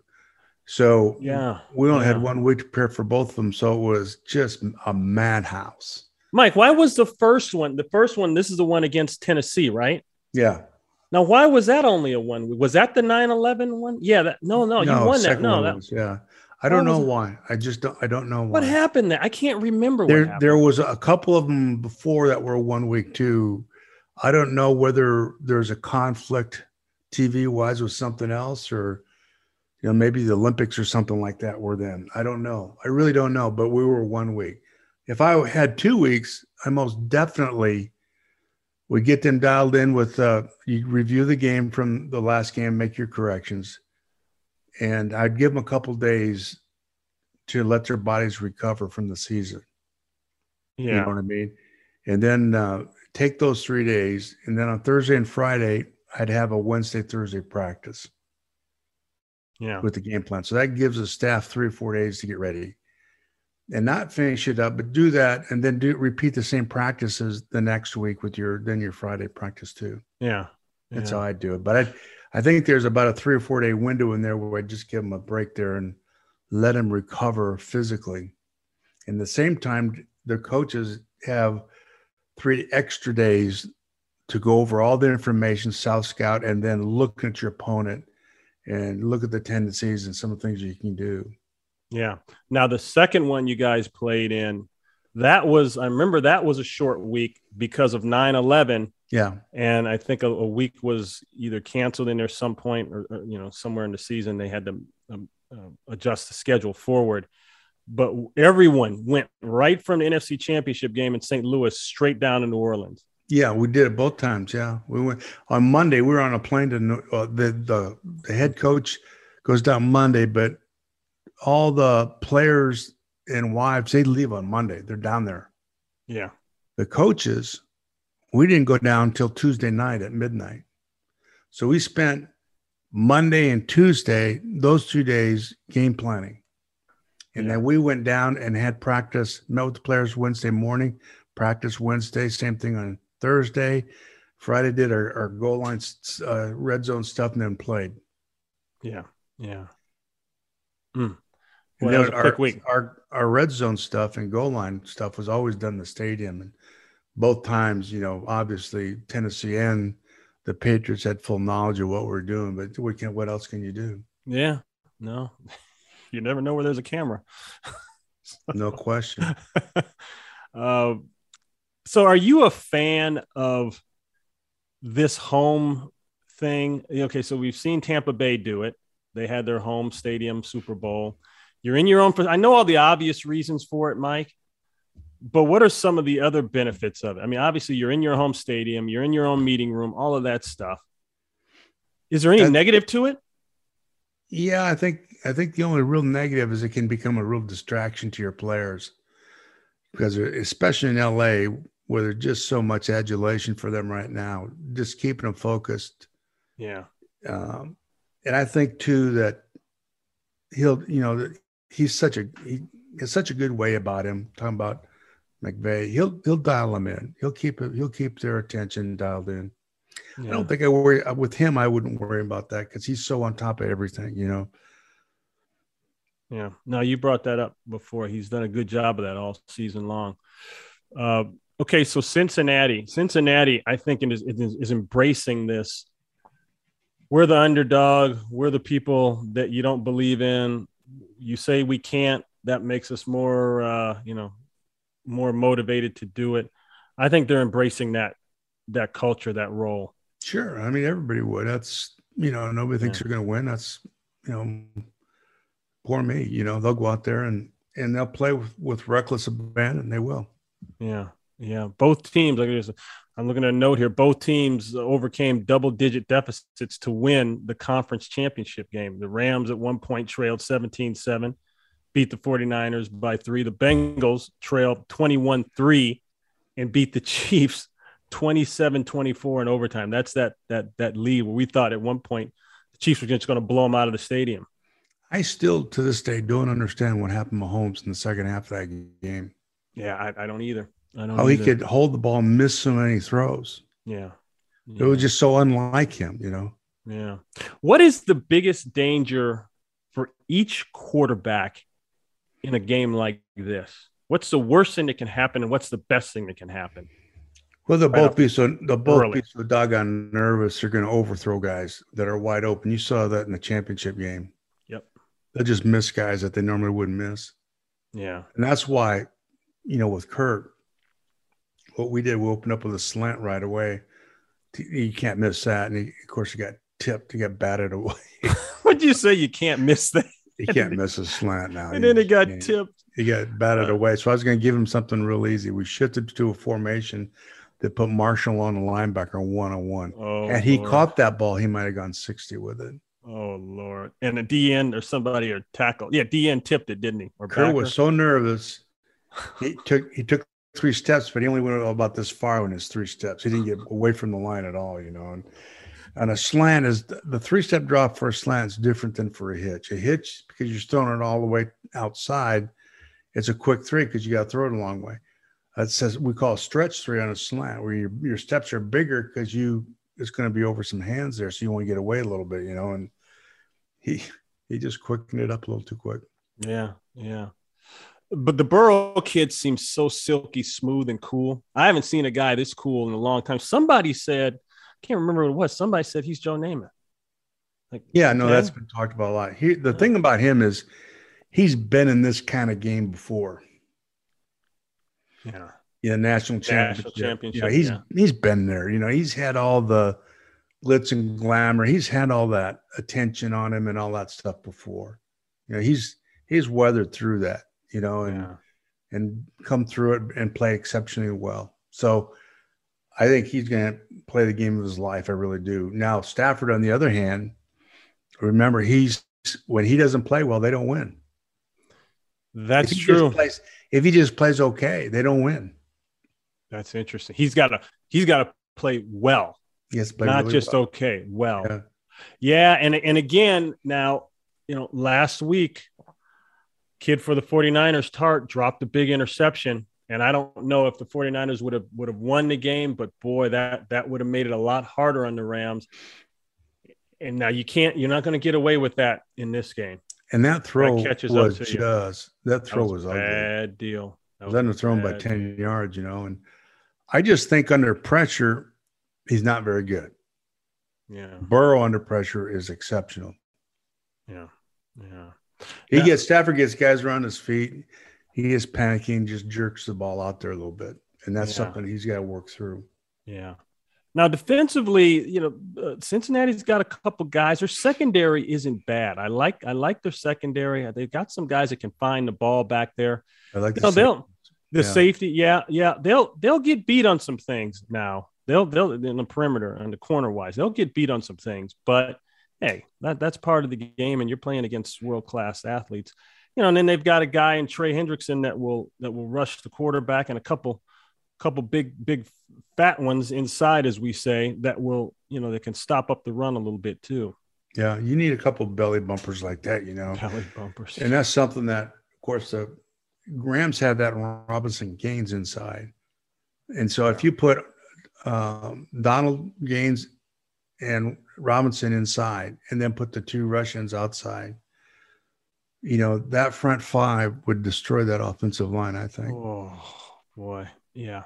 So yeah, we only yeah. had one week to prepare for both of them. So it was just a madhouse. Mike, why was the first one? The first one. This is the one against Tennessee, right? Yeah. Now, why was that only a one? Was that the 9-11 one? Yeah, that no, no, no you won that. No, that was, yeah. I don't know why. I just don't. I don't know why. What happened there? I can't remember. There, there was a couple of them before that were one week too. I don't know whether there's a conflict TV wise with something else, or you know, maybe the Olympics or something like that were then. I don't know. I really don't know. But we were one week. If I had two weeks, I most definitely would get them dialed in with uh, you review the game from the last game, make your corrections, and I'd give them a couple days to let their bodies recover from the season. Yeah, you know what I mean. And then uh, take those three days, and then on Thursday and Friday, I'd have a Wednesday Thursday practice. Yeah, with the game plan. So that gives the staff three or four days to get ready and not finish it up, but do that and then do repeat the same practices the next week with your then your Friday practice too. Yeah. That's how I do it. But I I think there's about a three or four day window in there where I just give them a break there and let them recover physically. In the same time, the coaches have three extra days to go over all the information, self-scout, and then look at your opponent and look at the tendencies and some of the things you can do. Yeah. Now the second one you guys played in, that was I remember that was a short week because of 9/11. Yeah. And I think a, a week was either canceled in there some point or, or, you know somewhere in the season they had to um, uh, adjust the schedule forward. But everyone went right from the NFC Championship game in St. Louis straight down to New Orleans. Yeah, we did it both times. Yeah, we went on Monday. We were on a plane to uh, the, the the head coach goes down Monday, but all the players and wives they leave on Monday. They're down there. Yeah. The coaches, we didn't go down until Tuesday night at midnight. So we spent Monday and Tuesday, those two days, game planning. And yeah. then we went down and had practice, met with the players Wednesday morning, practice Wednesday, same thing on Thursday. Friday did our, our goal line uh, red zone stuff and then played. Yeah. Yeah. Mm. Well, our, our, our red zone stuff and goal line stuff was always done in the stadium, and both times, you know, obviously Tennessee and the Patriots had full knowledge of what we we're doing. But what can what else can you do? Yeah, no, you never know where there's a camera. no question. uh, so, are you a fan of this home thing? Okay, so we've seen Tampa Bay do it. They had their home stadium Super Bowl. You're in your own. I know all the obvious reasons for it, Mike. But what are some of the other benefits of it? I mean, obviously, you're in your home stadium, you're in your own meeting room, all of that stuff. Is there any negative to it? Yeah, I think I think the only real negative is it can become a real distraction to your players because especially in LA where there's just so much adulation for them right now, just keeping them focused Yeah. Um, and I think too that he'll, you know, he's such a he has such a good way about him. Talking about McVay, he'll he'll dial them in. He'll keep. He'll keep their attention dialed in. Yeah. I don't think I worry with him. I wouldn't worry about that because he's so on top of everything. You know. Yeah. No, you brought that up before. He's done a good job of that all season long. Uh, okay, so Cincinnati, Cincinnati, I think is, is, is embracing this. We're the underdog. We're the people that you don't believe in. You say we can't. That makes us more, uh, you know, more motivated to do it. I think they're embracing that that culture, that role. Sure. I mean, everybody would. That's you know, nobody thinks yeah. they're going to win. That's you know, poor me. You know, they'll go out there and and they'll play with, with reckless abandon. They will. Yeah, yeah. Both teams. Like I'm looking at a note here. Both teams overcame double-digit deficits to win the conference championship game. The Rams at one point trailed 17-7, beat the 49ers by three. The Bengals trailed 21-3 and beat the Chiefs 27-24 in overtime. That's that that that lead where we thought at one point the Chiefs were just going to blow them out of the stadium. I still to this day don't understand what happened to Mahomes in the second half of that game. Yeah, I, I don't either. I don't. Know how either. he could hold the ball and miss so many throws. Yeah. yeah. It was just so unlike him, you know. Yeah. What is the biggest danger for each quarterback in a game like this? What's the worst thing that can happen, and what's the best thing that can happen? Well, they'll right both be so they'll both be so doggone nervous. They're going to overthrow guys that are wide open. You saw that in the championship game. Yep. They'll just miss guys that they normally wouldn't miss. Yeah. And that's why, you know, with Kurt, what we did, we opened up with a slant right away. You can't miss that. And he, of course, he got tipped. He got batted away. What'd you say? You can't miss that. He can't miss a slant now. And he, then he got tipped. He got batted uh, away. So I was going to give him something real easy. We shifted to a formation that put Marshall on the linebacker one on one. And he Lord. caught that ball. He might have gone 60 with it. Oh Lord! And a DN or somebody or tackle, yeah, DN tipped it, didn't he? Or was so nervous. He took he took three steps, but he only went about this far in his three steps. He didn't get away from the line at all, you know. And and a slant is the three step drop for a slant is different than for a hitch. A hitch because you're throwing it all the way outside, it's a quick three because you got to throw it a long way. It says we call a stretch three on a slant where your your steps are bigger because you it's going to be over some hands there, so you want to get away a little bit, you know. And he he just quickened it up a little too quick. Yeah, yeah but the Burrow kid seems so silky smooth and cool. I haven't seen a guy this cool in a long time. Somebody said, I can't remember what it was. Somebody said he's Joe Namath. Like, yeah, no, that's been talked about a lot. He, the yeah. thing about him is he's been in this kind of game before. Yeah. Yeah, national championship. National championship. Yeah, he's yeah. he's been there. You know, he's had all the glitz and glamour. He's had all that attention on him and all that stuff before. You know, he's he's weathered through that you know, and yeah. and come through it and play exceptionally well. So I think he's going to play the game of his life. I really do. Now Stafford, on the other hand, remember he's when he doesn't play well, they don't win. That's if true. Plays, if he just plays okay, they don't win. That's interesting. He's got to he's got to play well. Yes, not really just well. okay. Well, yeah. yeah, and and again, now you know, last week kid for the 49ers, Tartt, dropped a big interception. And I don't know if the 49ers would have would have won the game, but boy, that that would have made it a lot harder on the Rams. And now you can't, you're not going to get away with that in this game. And that throw that catches was up to just you. that throw that was, was bad deal. That was underthrown by 10 deal. yards, you know. And I just think under pressure, he's not very good. Yeah. Burrow under pressure is exceptional. Yeah. Yeah. He yeah. gets Stafford gets guys around his feet. He is panicking, just jerks the ball out there a little bit, and that's yeah. something he's got to work through. Yeah. Now defensively, you know, uh, Cincinnati's got a couple guys. Their secondary isn't bad. I like I like their secondary. They've got some guys that can find the ball back there. I like the, they'll, the yeah. safety. Yeah, yeah. They'll they'll get beat on some things now. They'll they'll in the perimeter and the corner wise. They'll get beat on some things, but hey, that, that's part of the game, and you're playing against world class athletes. You know, and then they've got a guy in Trey Hendrickson that will that will rush the quarterback and a couple couple big, big fat ones inside, as we say, that will, you know, that can stop up the run a little bit too. Yeah, you need a couple belly bumpers like that, you know. Belly bumpers. And that's something that, of course, the Rams had that Robinson Gaines inside. And so if you put um, Donald Gaines and Robinson inside and then put the two Russians outside, you know, that front five would destroy that offensive line, I think. Oh, boy. Yeah.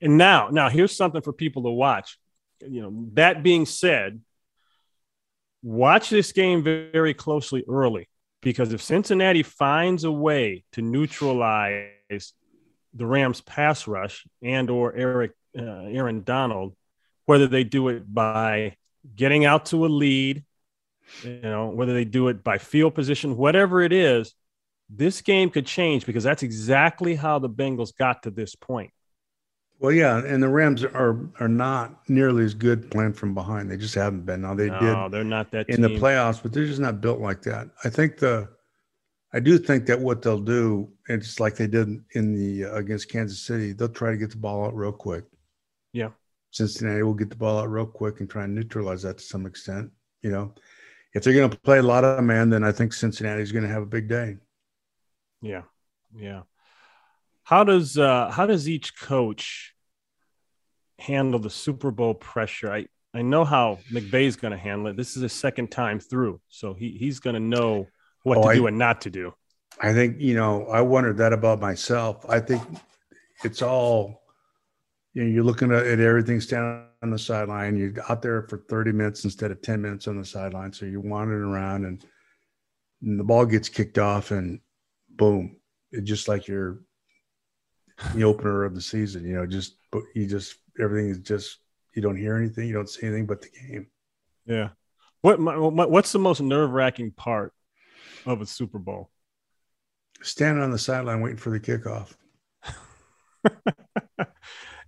And now, now here's something for people to watch. You know, that being said, watch this game very closely early because if Cincinnati finds a way to neutralize the Rams pass rush and or Eric uh, Aaron Donald, whether they do it by getting out to a lead, you know, whether they do it by field position, whatever it is, this game could change because that's exactly how the Bengals got to this point. Well, yeah, and the Rams are are not nearly as good playing from behind. They just haven't been. Now they no, did. They're not that in team. the playoffs, but they're just not built like that. I think the, I do think that what they'll do, it's like they did in the uh, against Kansas City. They'll try to get the ball out real quick. Yeah, Cincinnati will get the ball out real quick and try and neutralize that to some extent. You know, if they're going to play a lot of man, then I think Cincinnati's going to have a big day. Yeah, yeah. How does uh, how does each coach handle the Super Bowl pressure? I I know how McVay's going to handle it. This is his second time through, so he he's going to know what oh, to I, do and not to do. I think you know. I wondered that about myself. I think it's all you know, you're looking at, at everything standing on the sideline. You're out there for 30 minutes instead of 10 minutes on the sideline. So you're wandering around and, and the ball gets kicked off and boom, it's just like you're the opener of the season, you know, just, you just, everything is just, you don't hear anything. You don't see anything but the game. Yeah. What, what's the most nerve wracking part of a Super Bowl? Standing on the sideline waiting for the kickoff.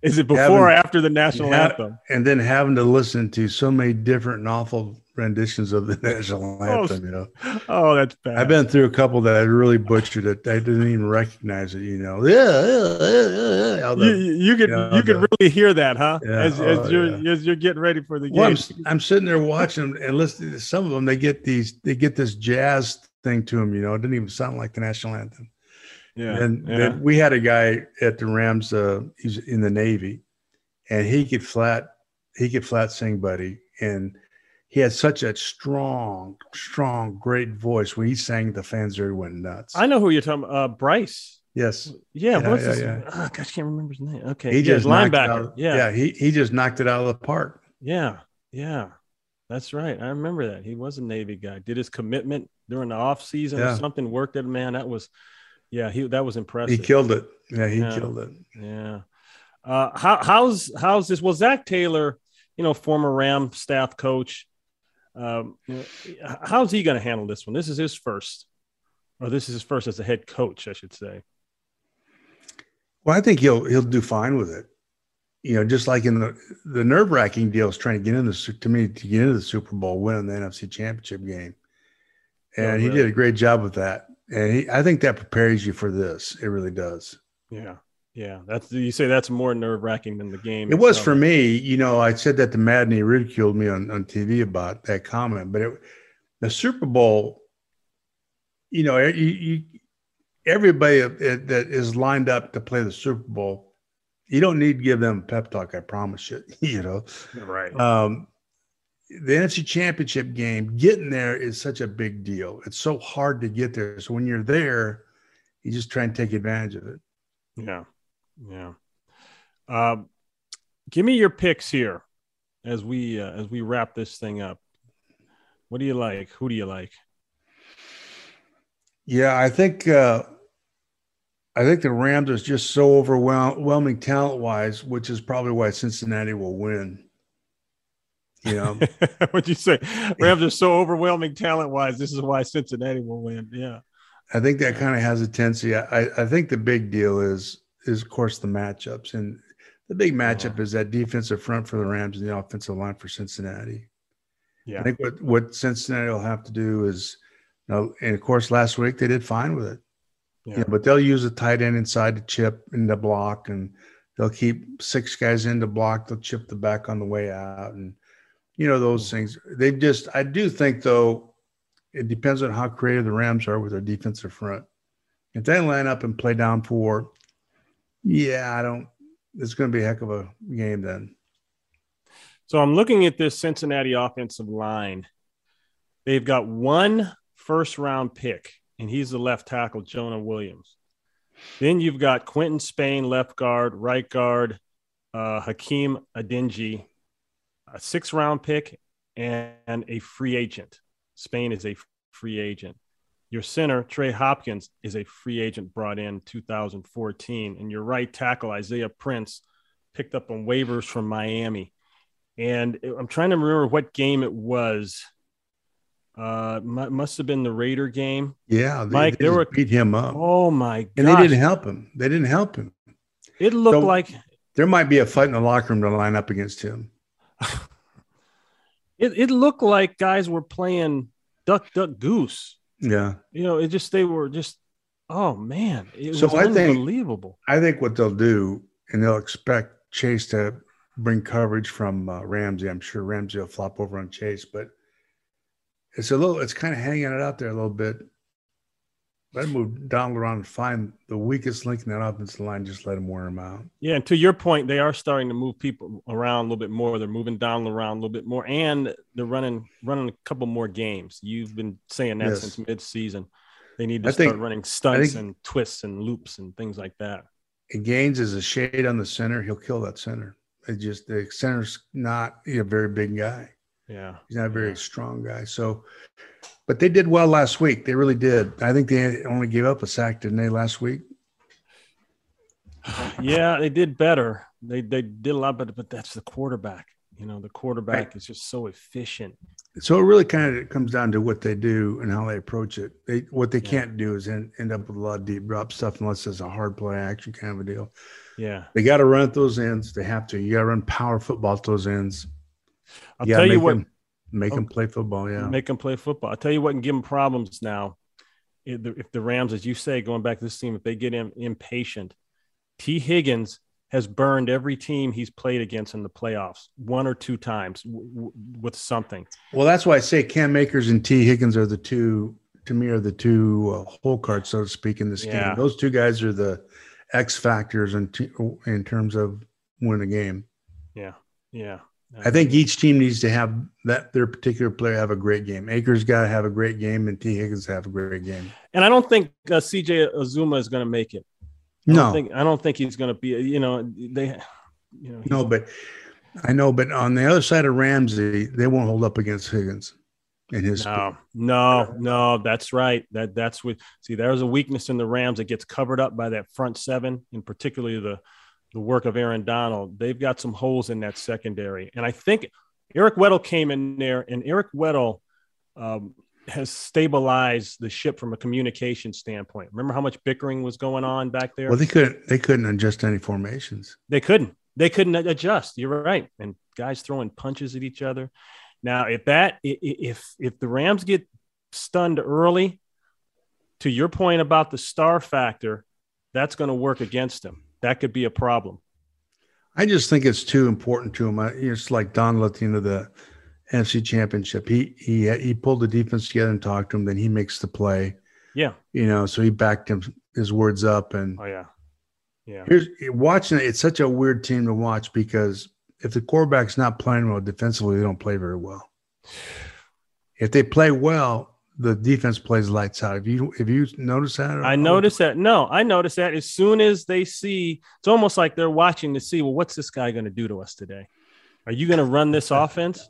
Is it before having, or after the national ha- anthem? And then having to listen to so many different and awful renditions of the national oh, anthem, oh, you know. Oh, that's bad. I've been through a couple that I really butchered it. I didn't even recognize it, you know. Yeah, yeah, yeah, the, you, you could you, know, you could really hear that, huh? Yeah, as, oh, you're yeah. as you're getting ready for the game. Well, I'm, I'm sitting there watching and listening to some of them. They get these, they get this jazz thing to them, you know. It didn't even sound like the national anthem. Yeah. And yeah. we had a guy at the Rams, uh, he's in the Navy, and he could flat, he could flat sing, buddy. And he had such a strong, strong, great voice. When he sang, the fans there went nuts. I know who you're talking about. Uh, Bryce. Yes. Yeah. yeah what's yeah, his, yeah. Oh, gosh, I can't remember his name. Okay. He just linebacker. Yeah. Yeah. He, he just knocked it out of the park. Yeah. Yeah. That's right. I remember that. He was a Navy guy. Did his commitment during the off season or something, worked it, man. That was yeah, he that was impressive. He killed it. Yeah, he yeah. killed it. Yeah. Uh, how how's how's this? Well, Zac Taylor, you know, former Ram staff coach. Um, how's he going to handle this one? This is his first, or this is his first as a head coach, I should say. Well, I think he'll he'll do fine with it. You know, just like in the the nerve wracking deal is trying to get into to me to get into the Super Bowl, winning the NFC Championship game, and oh, really? he did a great job with that and he, I think that prepares you for this. It really does. Yeah, yeah. That's you say that's more nerve wracking than the game. It itself. was for me. You know, I said that to Madden. He ridiculed me on, on TV about that comment, but it, the Super Bowl. You know, you, you, everybody that is lined up to play the Super Bowl, you don't need to give them a pep talk. I promise you. You know, right? Um, the NFC Championship game, getting there is such a big deal. It's so hard to get there. So when you're there, you just try and take advantage of it. Yeah, yeah. Um, give me your picks here as we uh, as we wrap this thing up. What do you like? Who do you like? Yeah, I think uh, I think the Rams is just so overwhelming talent wise, which is probably why Cincinnati will win. You know, what'd you say? Rams are so overwhelming talent wise. This is why Cincinnati will win. Yeah. I think that kind of has a tendency. I, I think the big deal is is of course the matchups, and the big matchup uh-huh. is that defensive front for the Rams and the offensive line for Cincinnati. Yeah, I think what what Cincinnati will have to do is, you know, and of course last week they did fine with it. Yeah, you know, but they'll use a tight end inside the chip in the block, and they'll keep six guys in to block. They'll chip the back on the way out, and you know those things. They just, I do think though, it depends on how creative the Rams are with their defensive front. If they line up and play down four, yeah, I don't. It's going to be a heck of a game then. So I'm looking at this Cincinnati offensive line. They've got one first round pick, and he's the left tackle, Jonah Williams. Then you've got Quinton Spain, left guard, right guard, uh, Hakeem Adeniji, a six round pick, and a free agent. Spain is a free agent. Your center, Trey Hopkins, is a free agent brought in 2014. And your right tackle, Isaiah Prince, picked up on waivers from Miami. And I'm trying to remember what game it was. Uh, must have been the Raider game. Yeah, they, Mike, they, they were beat him up. Oh my! And they didn't help him. They didn't help him. It looked so like there might be a fight in the locker room to line up against him. it it looked like guys were playing duck duck goose. Yeah. You know, it just they were just oh man, it so was I unbelievable. Think, I think what they'll do, and they'll expect Chase to bring coverage from uh, Ramsey. I'm sure Ramsey will flop over on Chase, but it's a little, it's kind of hanging it out there a little bit. Let him move Donald around and find the weakest link in that offensive line. Just let him wear him out. Yeah, and to your point, they are starting to move people around a little bit more. They're moving Donald around a little bit more, and they're running running a couple more games. You've been saying that yes. since mid-season. They need to I start think, running stunts and twists and loops and things like that. Gaines is a shade on the center. He'll kill that center. It just the center's not a very big guy. Yeah, he's not a very yeah. strong guy. So but they did well last week. They really did. I think they only gave up a sack, didn't they, last week? Yeah, they did better. They they did a lot better, but that's the quarterback. You know, the quarterback right. is just so efficient. So it really kind of comes down to what they do and how they approach it. They what they yeah. can't do is end, end up with a lot of deep drop stuff unless it's a hard play action kind of a deal. Yeah, they got to run at those ends. They have to. You got to run power football at those ends. I'll you tell you what. Them, Make them play football, yeah. Make them play football. I tell you what, and give them problems now. If the, if the Rams, as you say, going back to this team, if they get in, impatient, Tee Higgins has burned every team he's played against in the playoffs one or two times w- w- with something. Well, that's why I say Cam Akers and Tee Higgins are the two, to me, are the two uh, whole cards, so to speak, in this yeah. game. Those two guys are the X factors in, t- in terms of winning a game. Yeah. Yeah. I think each team needs to have that their particular player have a great game. Akers got to have a great game, and Tee Higgins have a great game. And I don't think uh, CJ Uzomah is going to make it. I no, don't think, I don't think he's going to be. You know, they. You know, no, but I know, but on the other side of Ramsey, they won't hold up against Higgins. In his no, no, no, that's right. That that's what. See, there's a weakness in the Rams that gets covered up by that front seven, and particularly the the work of Aaron Donald, they've got some holes in that secondary. And I think Eric Weddle came in there, and Eric Weddle um, has stabilized the ship from a communication standpoint. Remember how much bickering was going on back there? Well, they couldn't they couldn't adjust any formations. They couldn't. They couldn't adjust. You're right. And guys throwing punches at each other. Now, if that if if the Rams get stunned early, to your point about the star factor, that's going to work against them that could be a problem. I just think it's too important to him. It's like Don Latino, the NFC Championship. He he he pulled the defense together and talked to him. Then he makes the play. Yeah, you know, so he backed him his words up. And oh yeah, yeah. Here's watching it. It's such a weird team to watch because if the quarterback's not playing well defensively, they don't play very well. If they play well, the defense plays lights out. If you if you notice that, I notice that. No, I notice that as soon as they see, it's almost like they're watching to see. Well, what's this guy going to do to us today? Are you going to run this offense?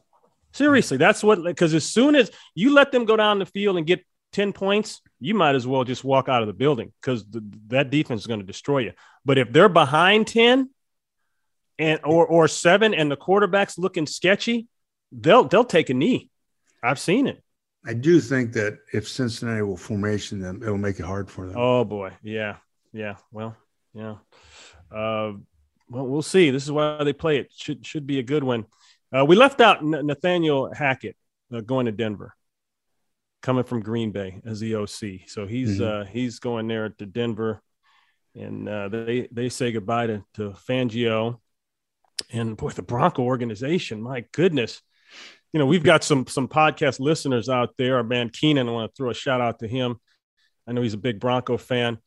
Seriously, that's what. Because as soon as you let them go down the field and get ten points, you might as well just walk out of the building because that defense is going to destroy you. But if they're behind ten and or or seven, and the quarterback's looking sketchy, they'll they'll take a knee. I've seen it. I do think that if Cincinnati will formation them, it'll make it hard for them. Oh boy, yeah, yeah. Well, yeah. Uh, well, we'll see. This is why they play it. Should should be a good one. Uh, we left out Nathaniel Hackett uh, going to Denver, coming from Green Bay as the OC. So he's mm-hmm. uh, he's going there to Denver. and uh, they they say goodbye to, to Fangio, and boy, the Bronco organization. My goodness, you know we've got some some podcast listeners out there. Our man Keenan, I want to throw a shout out to him. I know he's a big Bronco fan,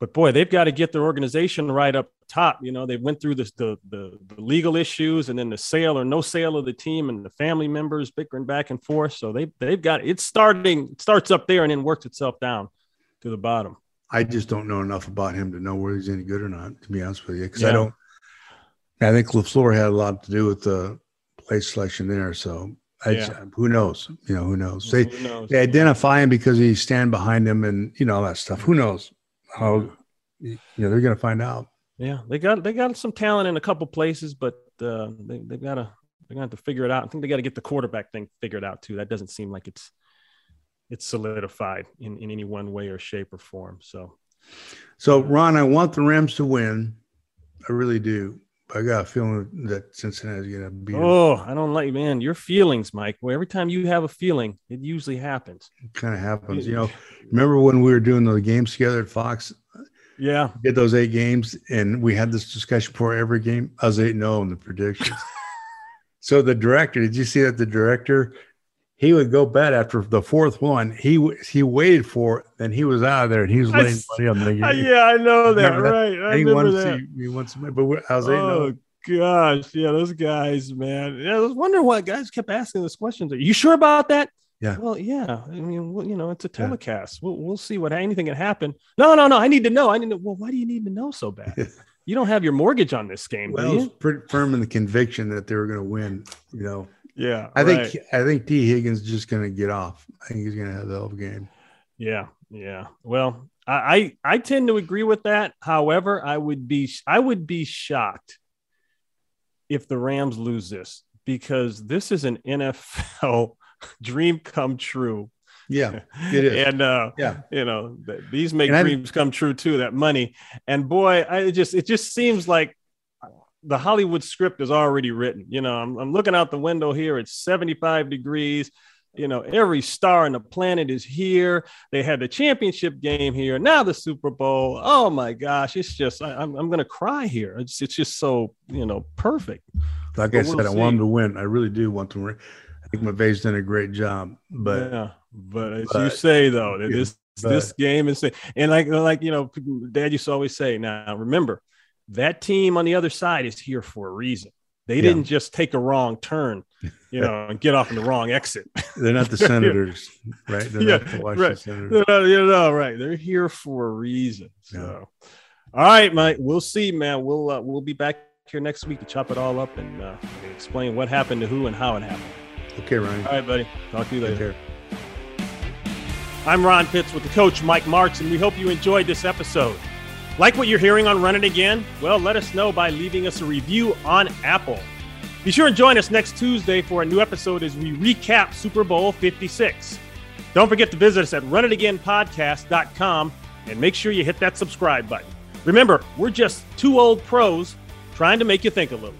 but boy, they've got to get their organization right up top. You know, they went through this the, the the legal issues and then the sale or no sale of the team and the family members bickering back and forth. So they they've got it's starting it starts up there and then works itself down to the bottom. I just don't know enough about him to know whether he's any good or not. To be honest with you, because yeah. I don't. I think LaFleur had a lot to do with the play selection there. So yeah. who knows? You know, who knows? They who knows? they identify him because he stand behind him and you know all that stuff. Who knows how? You know, they're going to find out. Yeah, they got they got some talent in a couple places, but uh, they they got to they're to have to figure it out. I think they got to get the quarterback thing figured out too. That doesn't seem like it's it's solidified in, in any one way or shape or form. So, so Ron, I want the Rams to win. I really do. I got a feeling that Cincinnati's going to beat. Oh, I don't like man your feelings, Mike. Well, every time you have a feeling, it usually happens. It kind of happens, you know. Remember when we were doing the games together at Fox? Yeah, did those eight games, and we had this discussion before every game. I was eight zero oh in the predictions. so the director, did you see that the director he would go bet after the fourth one. He he waited for it, then he was out of there, and he was laying money on the game. Yeah, I know that. Right, I he remember that. See, he wants, but I was oh. oh gosh, yeah, those guys, man. Yeah, I was wondering why guys kept asking those questions. Are you sure about that? Yeah. Well, yeah. I mean, well, you know, it's a telecast. Yeah. We'll we'll see what anything can happen. No, no, no. I need to know. I need to. Well, why do you need to know so bad? you don't have your mortgage on this game. Well, I was pretty firm in the conviction that they were going to win. You know. Yeah, I right. think I think Tee Higgins is just going to get off. I think he's going to have the whole game. Yeah, yeah. Well, I, I I tend to agree with that. However, I would be I would be shocked if the Rams lose this because this is an NFL dream come true. Yeah, it is. and uh, yeah, you know, these make and dreams I, come true too. That money, and boy, I just it just seems like the Hollywood script is already written. You know, I'm, I'm looking out the window here. It's 75 degrees. You know, every star on the planet is here. They had the championship game here. Now the Super Bowl. Oh my gosh, it's just I, am I'm, I'm going to cry here. It's it's just so you know perfect. Like but I said, we'll I want them to win. I really do want them to win. I think McVay's done a great job, but yeah. But as but, you say though, this but, this game is and like like you know, Dad used to always say. Now remember, that team on the other side is here for a reason. They yeah. didn't just take a wrong turn, you know, and get off in the wrong exit. They're not the Senators, right? They're yeah, not the Washington right. Senators. Not, you know, right. They're here for a reason. So, yeah. all right, Mike, we'll see, man. We'll uh, we'll be back here next week to chop it all up and uh, explain what happened to who and how it happened. Okay, Ryan. All right, buddy. Talk to you later. I'm Ron Pitts with the coach Mike Martz, and we hope you enjoyed this episode. Like what you're hearing on Run It Again? Well, let us know by leaving us a review on Apple. Be sure and join us next Tuesday for a new episode as we recap Super Bowl 56. Don't forget to visit us at runitagainpodcast.com and make sure you hit that subscribe button. Remember, we're just two old pros trying to make you think a little.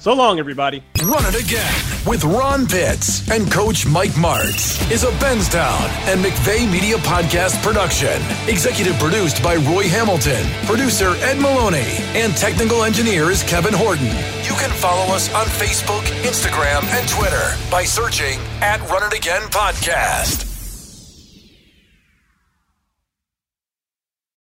So long, everybody. Run it again with Ron Pitts and Coach Mike Martz is a Benstown and McVeigh Media Podcast production. Executive produced by Roy Hamilton, producer Ed Maloney, and technical engineer is Kevin Horton. You can follow us on Facebook, Instagram, and Twitter by searching at Run It Again Podcast.